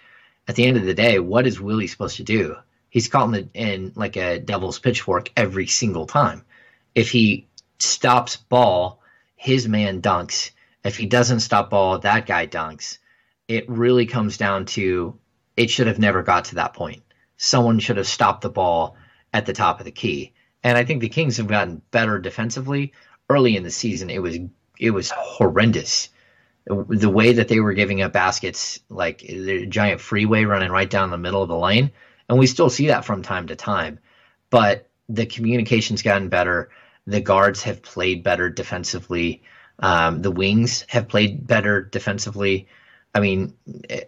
S2: at the end of the day, what is Willie supposed to do? He's caught in, the, in like a devil's pitchfork every single time. If he stops ball, his man dunks. If he doesn't stop ball, that guy dunks. It really comes down to it should have never got to that point. Someone should have stopped the ball at the top of the key. And I think the Kings have gotten better defensively. Early in the season, it was it was horrendous. The way that they were giving up baskets, like the giant freeway running right down the middle of the lane, and we still see that from time to time. But the communication's gotten better. The guards have played better defensively. Um, the wings have played better defensively. I mean,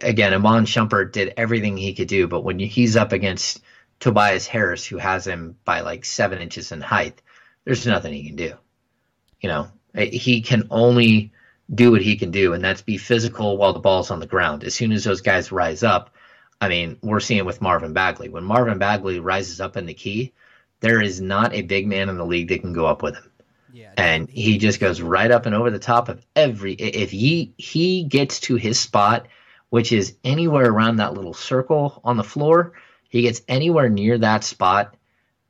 S2: again, Iman Shumpert did everything he could do, but when he's up against Tobias Harris, who has him by like seven inches in height, there's nothing he can do. You know, he can only do what he can do, and that's be physical while the ball's on the ground. As soon as those guys rise up, I mean, we're seeing with Marvin Bagley. When Marvin Bagley rises up in the key, there is not a big man in the league that can go up with him. Yeah, and he just goes right up and over the top of every. If he he gets to his spot, which is anywhere around that little circle on the floor, he gets anywhere near that spot,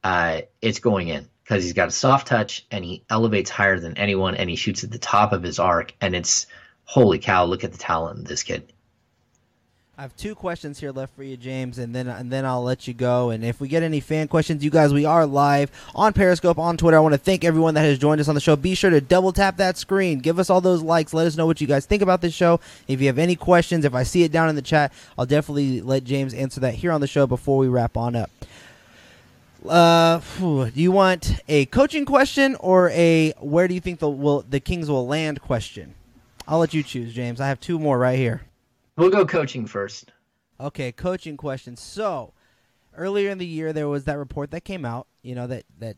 S2: uh, it's going in because he's got a soft touch and he elevates higher than anyone and he shoots at the top of his arc and it's holy cow! Look at the talent in this kid.
S1: I have two questions here left for you, James, and then and then I'll let you go. And if we get any fan questions, you guys, we are live on Periscope, on Twitter. I want to thank everyone that has joined us on the show. Be sure to double tap that screen, give us all those likes, let us know what you guys think about this show. If you have any questions, if I see it down in the chat, I'll definitely let James answer that here on the show before we wrap on up. Uh, do you want a coaching question or a where do you think the will the Kings will land question? I'll let you choose, James. I have two more right here.
S2: We'll go coaching first.
S1: Okay, coaching question. So, earlier in the year, there was that report that came out. You know that that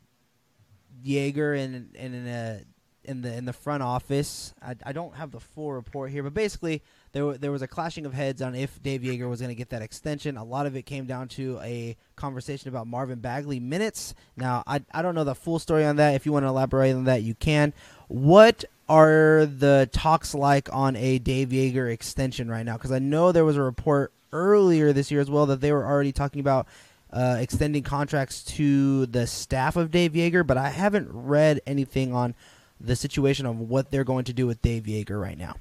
S1: Joerger and and in a in the in the front office. I, I don't have the full report here, but basically there there was a clashing of heads on if Dave Joerger was going to get that extension. A lot of it came down to a conversation about Marvin Bagley minutes. Now I I don't know the full story on that. If you want to elaborate on that, you can. What are the talks like on a Dave Joerger extension right now? Because I know there was a report earlier this year as well that they were already talking about uh, extending contracts to the staff of Dave Joerger, but I haven't read anything on the situation of what they're going to do with Dave Joerger right now.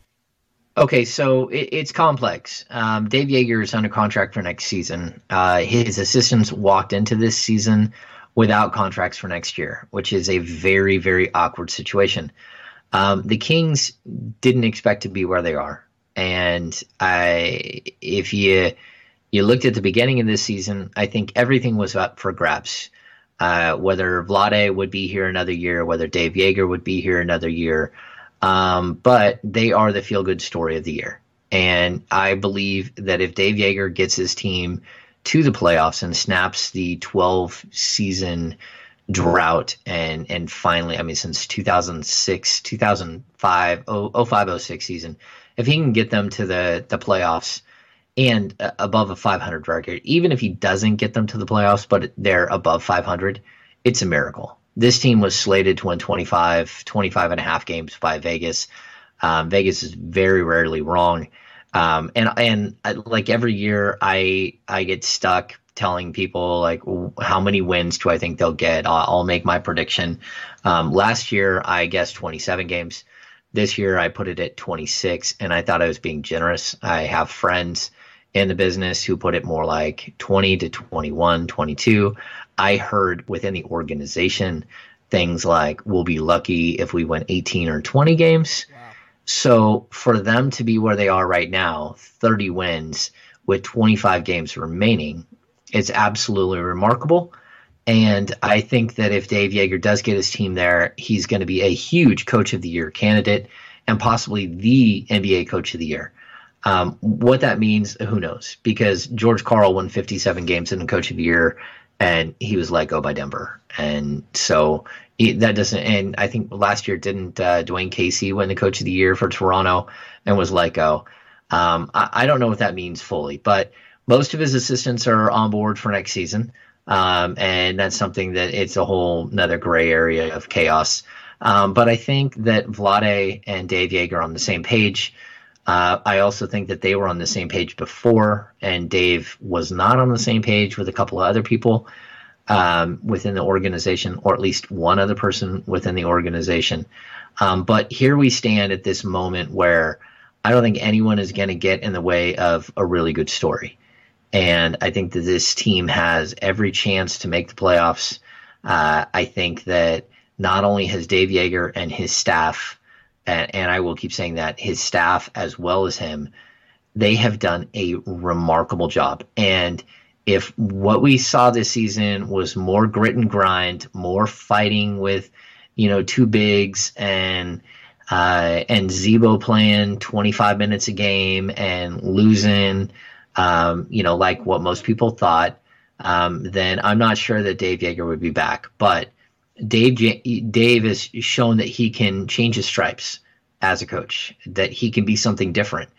S2: Okay, so it, it's complex. Um, Dave Joerger is under contract for next season. Uh, his assistants walked into this season without contracts for next year, which is a very, very awkward situation. Um, the Kings didn't expect to be where they are, and I, if you you looked at the beginning of this season, I think everything was up for grabs. Uh, whether Vlade would be here another year, whether Dave Joerger would be here another year, um, but they are the feel good story of the year. And I believe that if Dave Joerger gets his team to the playoffs and snaps the 12 season drought and and finally i mean since 2006 2005 05 06 season if he can get them to the the playoffs and uh, above a 500 record even if he doesn't get them to the playoffs but they're above 500 it's a miracle this team was slated to win 25 25 and a half games by vegas um, vegas is very rarely wrong um, and and I, uh, like every year i i get stuck telling people like how many wins do I think they'll get. I'll, I'll make my prediction. Um, last year I guessed 27 games. This year I put it at 26, and I thought I was being generous. I have friends in the business who put it more like 20 to 21, 22. I heard within the organization things like we'll be lucky if we win 18 or 20 games. Wow. So for them to be where they are right now, 30 wins with 25 games remaining, it's absolutely remarkable. And I think that if Dave Joerger does get his team there, he's going to be a huge coach of the year candidate and possibly the NBA coach of the year. Um, what that means, who knows? Because George Karl won 57 games in the coach of the year and he was let go by Denver. And so he, that doesn't, and I think last year didn't uh, Dwane Casey win the coach of the year for Toronto and was let go. Um, I, I don't know what that means fully, but most of his assistants are on board for next season. Um, and that's something that it's a whole another gray area of chaos. Um, but I think that Vlade and Dave Joerger are on the same page. Uh, I also think that they were on the same page before, and Dave was not on the same page with a couple of other people um, within the organization, or at least one other person within the organization. Um, but here we stand at this moment where I don't think anyone is going to get in the way of a really good story And I think that this team has every chance to make the playoffs. Uh, I think that not only has Dave Joerger and his staff, and, and I will keep saying that, his staff as well as him, they have done a remarkable job. And if what we saw this season was more grit and grind, more fighting with, you know, two bigs and uh, and Z-Bo playing 25 minutes a game and losing, um, you know, like what most people thought, um, then I'm not sure that Dave Joerger would be back. But Dave Dave has shown that he can change his stripes as a coach, that he can be something different.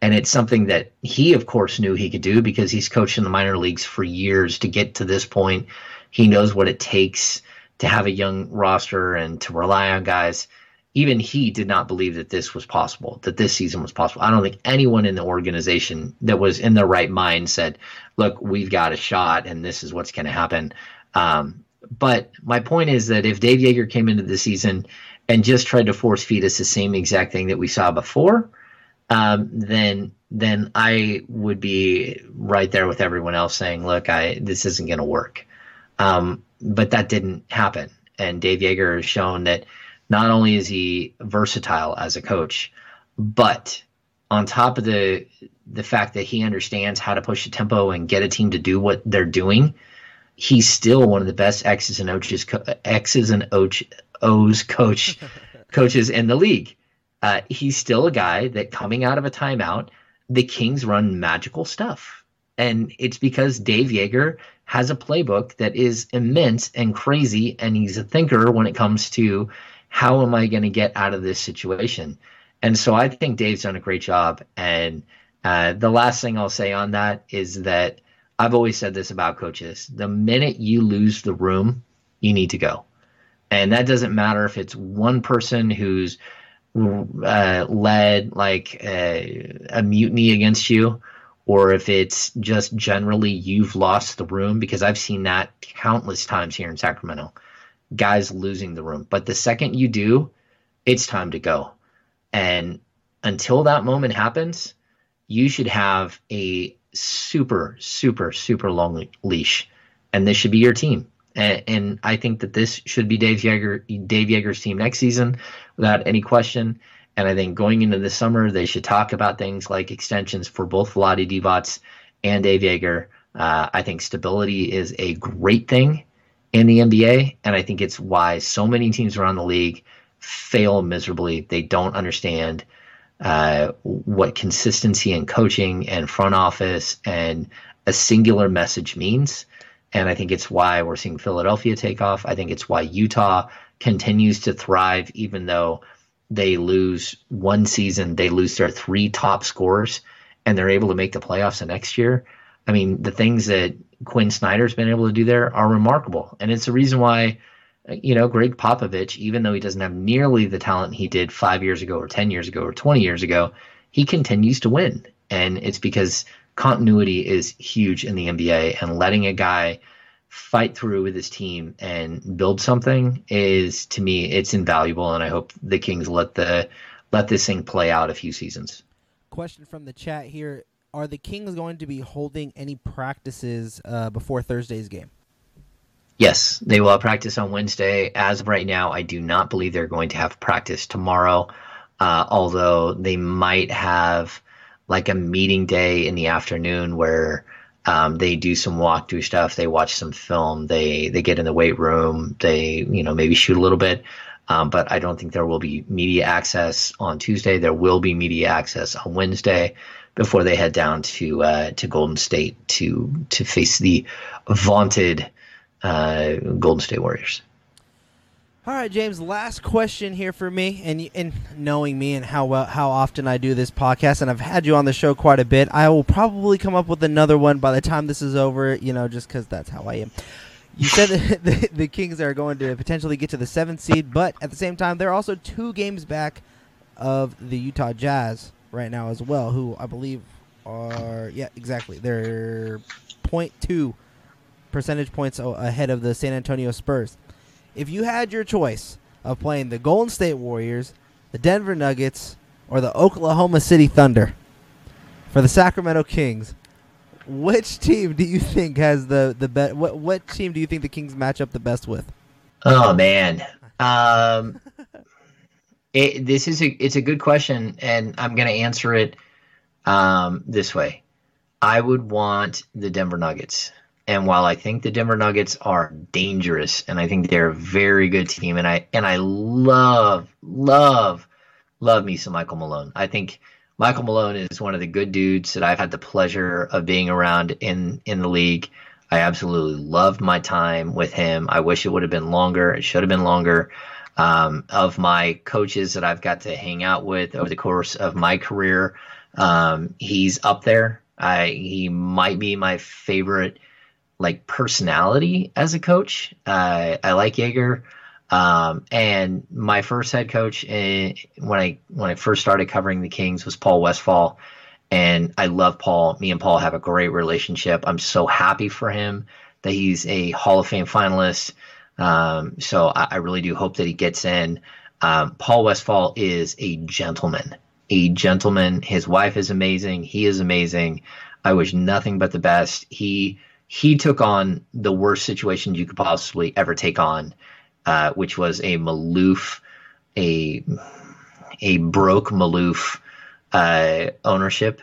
S2: And it's something that he, of course, knew he could do because he's coached in the minor leagues for years to get to this point. He knows what it takes to have a young roster and to rely on guys. Even he did not believe that this was possible, that this season was possible. I don't think anyone in the organization that was in their right mind said, look, we've got a shot and this is what's going to happen. Um, but my point is that if Dave Joerger came into the season and just tried to force feed us the same exact thing that we saw before, um, then then I would be right there with everyone else saying, "Look, I this isn't going to work." Um, but that didn't happen, and Dave Joerger has shown that not only is he versatile as a coach, but on top of the the fact that he understands how to push the tempo and get a team to do what they're doing, he's still one of the best X's and O's X's and O's coach coaches in the league. Uh, he's still a guy that coming out of a timeout, the Kings run magical stuff. And it's because Dave Joerger has a playbook that is immense and crazy, and he's a thinker when it comes to how am I going to get out of this situation. And so I think Dave's done a great job. And uh, the last thing I'll say on that is that I've always said this about coaches: the minute you lose the room, you need to go, and that doesn't matter if it's one person who's uh, led like a, a mutiny against you, or if it's just generally you've lost the room, because I've seen that countless times here in Sacramento, guys losing the room. But the second you do, it's time to go. And until that moment happens, you should have a super, super, super long leash, and this should be your team. And, and I think that this should be Dave Joerger, Dave Joerger's team next season, without any question. And I think going into the summer, they should talk about things like extensions for both Vlade Divac and Dave Joerger. Uh, I think stability is a great thing in the NBA, and I think it's why so many teams around the league fail miserably. They don't understand uh, what consistency in coaching and front office and a singular message means. And I think it's why we're seeing Philadelphia take off. I think it's why Utah continues to thrive, even though they lose one season, they lose their three top scorers, and they're able to make the playoffs the next year. I mean, the things that Quin Snyder's been able to do there are remarkable. And it's the reason why, you know, Gregg Popovich, even though he doesn't have nearly the talent he did five years ago or 10 years ago or 20 years ago, he continues to win. And it's because continuity is huge in the NBA, and letting a guy fight through with his team and build something is to me it's invaluable and I hope the Kings let the let this thing play out a few seasons.
S1: Question from the chat here: Are the Kings going to be holding any practices uh, before Thursday's game?
S2: Yes, they will practice on Wednesday. As of right now, I do not believe they're going to have practice tomorrow, uh, although they might have like a meeting day in the afternoon where um, they do some walkthrough stuff. They watch some film. They they get in the weight room. They you know maybe shoot a little bit. Um, but I don't think there will be media access on Tuesday. There will be media access on Wednesday before they head down to uh, to Golden State to to face the vaunted uh, Golden State Warriors.
S1: All right, James. Last question here for me, and and knowing me and how well how often I do this podcast, and I've had you on the show quite a bit. I will probably come up with another one by the time this is over. You know, just because that's how I am. You said that the, the Kings are going to potentially get to the seventh seed, but at the same time, they're also two games back of the Utah Jazz right now as well, who I believe are yeah exactly they're 0.2 percentage points ahead of the San Antonio Spurs if you had your choice of playing the Golden State Warriors, the Denver Nuggets, or the Oklahoma City Thunder for the Sacramento Kings, Which team do you think has the the best? What what team do you think the Kings match up the best with?
S2: Oh man, um, it, this is a it's a good question, and I'm going to answer it um, this way. I would want the Denver Nuggets. And while I think the Denver Nuggets are dangerous, and I think they're a very good team, and I and I love love love me some Michael Malone. I think Michael Malone is one of the good dudes that I've had the pleasure of being around in in the league. I absolutely loved my time with him. I wish it would have been longer. It should have been longer. Um, of my coaches that I've got to hang out with over the course of my career, um, he's up there. I he might be my favorite like personality as a coach. Uh, I like Joerger. Um, and my first head coach eh, when I when I first started covering the Kings was Paul Westphal, and I love Paul. Me and Paul have a great relationship. I'm so happy for him that he's a Hall of Fame finalist. Um, so I, I, really do hope that he gets in. Um, Paul Westphal is a gentleman, a gentleman. His wife is amazing. He is amazing. I wish nothing but the best. He he took on the worst situation you could possibly ever take on uh, which was a Maloof, a a broke Maloof uh, ownership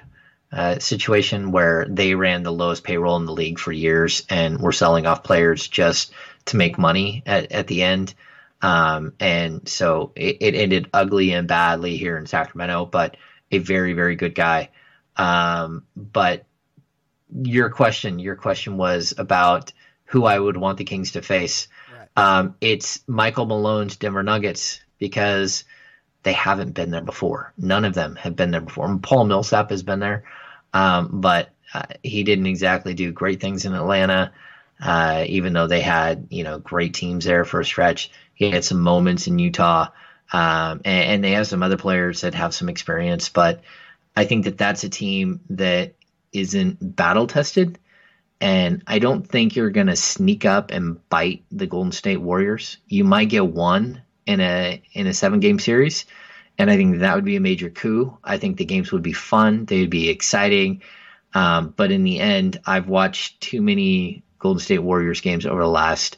S2: uh, situation where they ran the lowest payroll in the league for years and were selling off players just to make money at, at the end. Um, and so it, it, ended ugly and badly here in Sacramento, but a very, very good guy. Um, but your question, your question was about who I would want the Kings to face. Um, it's Michael Malone's Denver Nuggets because they haven't been there before. None of them have been there before. And Paul Millsap has been there, um, but uh, he didn't exactly do great things in Atlanta. Uh, even though they had you know great teams there for a stretch, he had some moments in Utah, um, and, and they have some other players that have some experience. But I think that that's a team that isn't battle tested and I don't think you're going to sneak up and bite the Golden State Warriors. You might get one in a in a seven game series, and I think that would be a major coup. I think the games would be fun. They'd be exciting. Um, but in the end, I've watched too many Golden State Warriors games over the last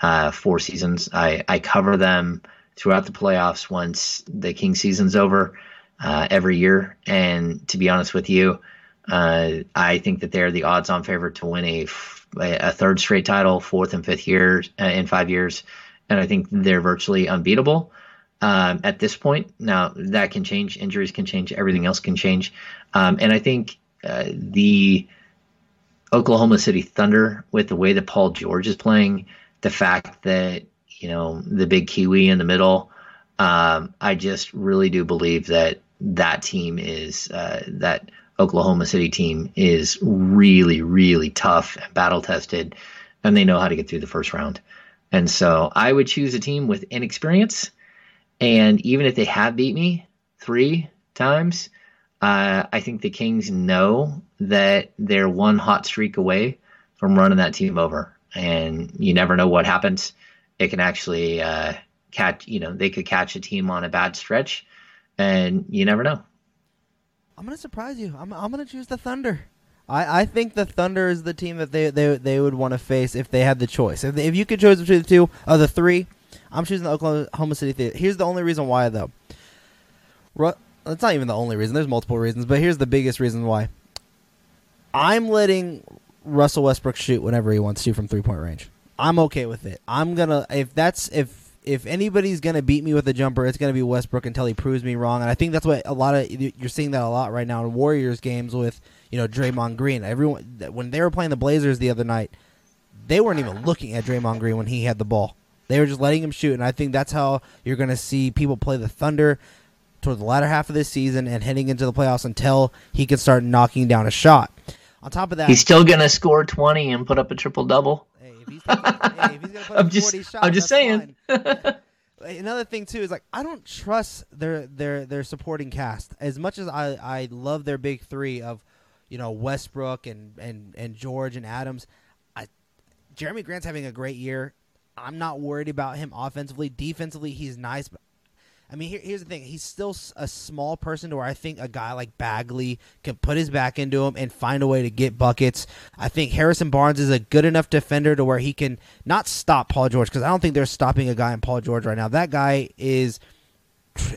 S2: uh, four seasons. I, I cover them throughout the playoffs once the King season's over uh, every year. And to be honest with you, uh, I think that they're the odds-on favorite to win a, a third straight title, fourth and fifth years uh, in five years, and I think they're virtually unbeatable. Um, at this point. Now that can change, injuries can change, everything else can change, um, and I think uh, the Oklahoma City Thunder, with the way that Paul George is playing, the fact that you know the big Kiwi in the middle, um, I just really do believe that that team is uh, that Oklahoma City team is really, really tough and battle tested, and they know how to get through the first round. And so I would choose a team with inexperience. And even if they have beat me three times, uh, I think the Kings know that they're one hot streak away from running that team over. And you never know what happens. It can actually uh, catch, you know, they could catch a team on a bad stretch, and you never know.
S1: I'm gonna surprise you. I'm I'm gonna choose the Thunder. I, I think the Thunder is the team that they they, they would want to face if they had the choice. If, they, if you could choose between the two of the three, I'm choosing the Oklahoma City Thunder. Here's the only reason why though. Ru- it's not even the only reason. There's multiple reasons, but here's the biggest reason why. I'm letting Russell Westbrook shoot whenever he wants to from three point range. I'm okay with it. I'm gonna if that's if if anybody's gonna beat me with a jumper, it's gonna be Westbrook until he proves me wrong. And I think that's what a lot of you're seeing that a lot right now in Warriors games with you know Draymond Green. Everyone when they were playing the Blazers the other night, they weren't even looking at Draymond Green when he had the ball. They were just letting him shoot, and I think that's how you're gonna see people play the Thunder toward the latter half of this season and heading into the playoffs until he can start knocking down a shot. On top of that,
S2: he's still gonna score twenty and put up a triple double he's taking, hey, if he's gonna put I'm just, 40 shots, I'm just saying.
S1: Another thing too is like I don't trust their their their supporting cast as much as I I love their big three of, you know Westbrook and and and George and Adams. I, Jerami Grant's having a great year. I'm not worried about him offensively. Defensively, he's nice, but I mean, here, here's the thing: he's still a small person to where I think a guy like Bagley can put his back into him and find a way to get buckets. I think Harrison Barnes is a good enough defender to where he can not stop Paul George because I don't think they're stopping a guy in Paul George right now. That guy is.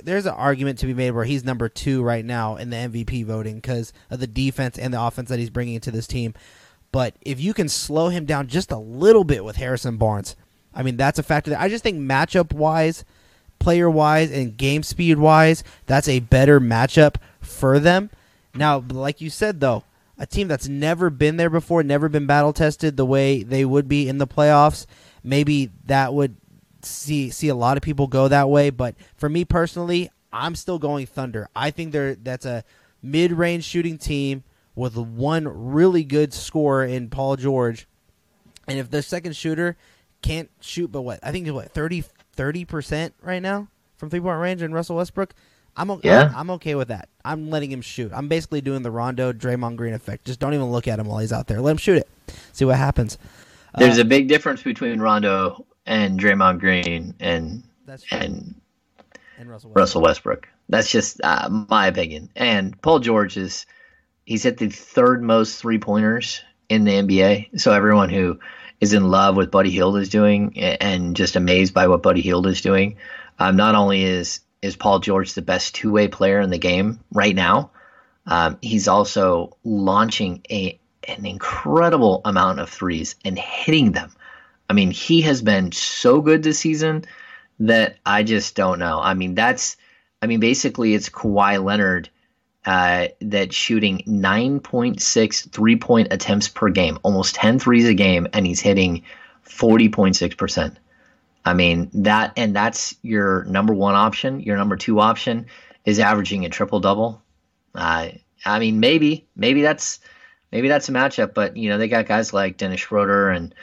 S1: There's an argument to be made where he's number two right now in the MVP voting because of the defense and the offense that he's bringing into this team. But if you can slow him down just a little bit with Harrison Barnes, I mean that's a factor. That I just think matchup wise player wise and game speed wise, that's a better matchup for them. Now, like you said though, a team that's never been there before, never been battle tested the way they would be in the playoffs, maybe that would see see a lot of people go that way, but for me personally, I'm still going Thunder. I think they're that's a mid-range shooting team with one really good scorer in Paul George. And if their second shooter can't shoot but what? I think what 30 thirty percent right now from three point range and Russell Westbrook. I'm okay, yeah. I'm okay with that. I'm letting him shoot. I'm basically doing the Rondo Draymond Green effect. Just don't even look at him while he's out there. Let him shoot it. See what happens.
S2: There's uh, a big difference between Rondo and Draymond Green and and and Russell Westbrook. Russell Westbrook. That's just uh, my opinion. And Paul George is he's hit the third most three pointers in the NBA. So everyone who is in love with Buddy Hield is doing and just amazed by what Buddy Hield is doing. Um, not only is is Paul George the best two way player in the game right now, um, he's also launching a an incredible amount of threes and hitting them. I mean, he has been so good this season that I just don't know. I mean, that's I mean, basically, it's Kawhi Leonard uh, that's shooting 9.6 three point attempts per game, almost 10 threes a game, and he's hitting 40.6%. I mean, that, and that's your number one option. Your number two option is averaging a triple double. Uh, I mean, maybe, maybe that's, maybe that's a matchup, but, you know, they got guys like Dennis Schroeder and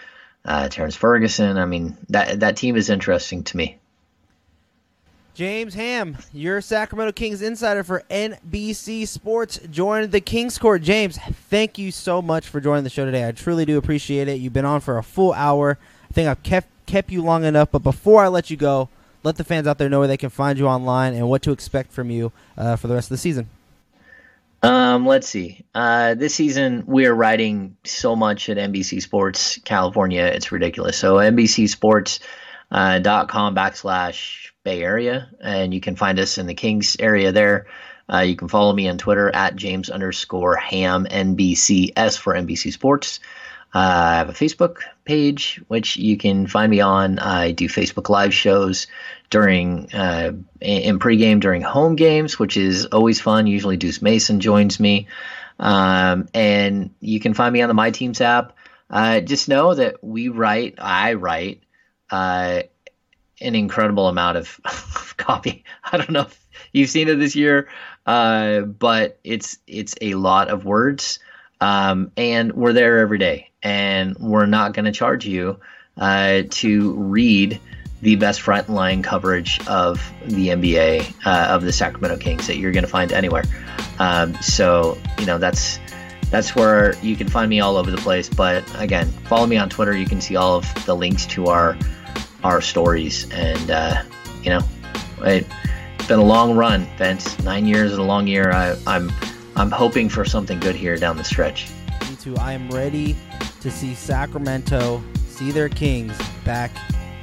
S2: uh, Terrence Ferguson. I mean, that, that team is interesting to me.
S1: James Ham, your Sacramento Kings insider for NBC Sports, joined the Kings Court. James, thank you so much for joining the show today. I truly do appreciate it. You've been on for a full hour. I think I've kept kept you long enough. But before I let you go, let the fans out there know where they can find you online and what to expect from you uh, for the rest of the season.
S2: Um, let's see. Uh, this season we are writing so much at NBC Sports California, it's ridiculous. So NBC Sports uh, dot com backslash Bay Area, and you can find us in the Kings area there. Uh, you can follow me on Twitter at James underscore Ham NBCS for NBC Sports. Uh, I have a Facebook page which you can find me on. I do Facebook live shows during uh, in pregame during home games, which is always fun. Usually Deuce Mason joins me, um, and you can find me on the My Teams app. Uh, just know that we write, I write uh, an incredible amount of copy. I don't know if you've seen it this year, uh, but it's it's a lot of words, um, and we're there every day, and we're not going to charge you uh, to read the best frontline coverage of the NBA uh, of the Sacramento Kings that you're going to find anywhere. Um, so you know that's that's where you can find me all over the place. But again, follow me on Twitter. You can see all of the links to our our stories. And, uh, you know, it, has been a long run, Vince. Nine years is a long year. I, I'm, I'm hoping for something good here down the stretch.
S1: Me too. I am ready to see Sacramento see their Kings back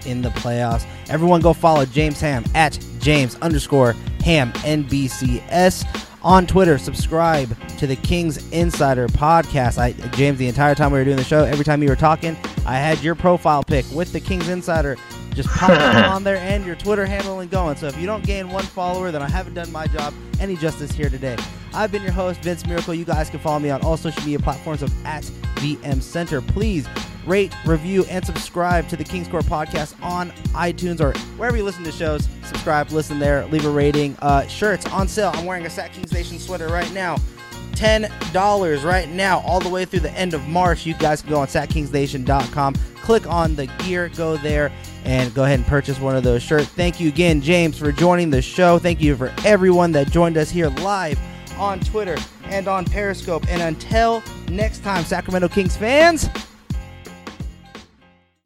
S1: in the playoffs. Everyone go follow James Ham at James underscore Ham NBCS on Twitter. Subscribe to the Kings Insider podcast. I James, the entire time we were doing the show, every time you were talking, I had your profile pic with the Kings Insider just popping on there and your Twitter handle and going. So if you don't gain one follower, then I haven't done my job any justice here today. I've been your host, Vince Miracle. You guys can follow me on all social media platforms of at VM Center. Please rate, review, and subscribe to the Kings Court podcast on iTunes or wherever you listen to shows. Subscribe, listen there, leave a rating. Uh, shirts on sale. I'm wearing a Sac Kings Nation sweater right now. $10 right now, all the way through the end of March. You guys can go on SacKingsNation.com, click on the gear, go there, and go ahead and purchase one of those shirts. Thank you again, James, for joining the show. Thank you for everyone that joined us here live on Twitter and on Periscope. And until next time, Sacramento Kings fans,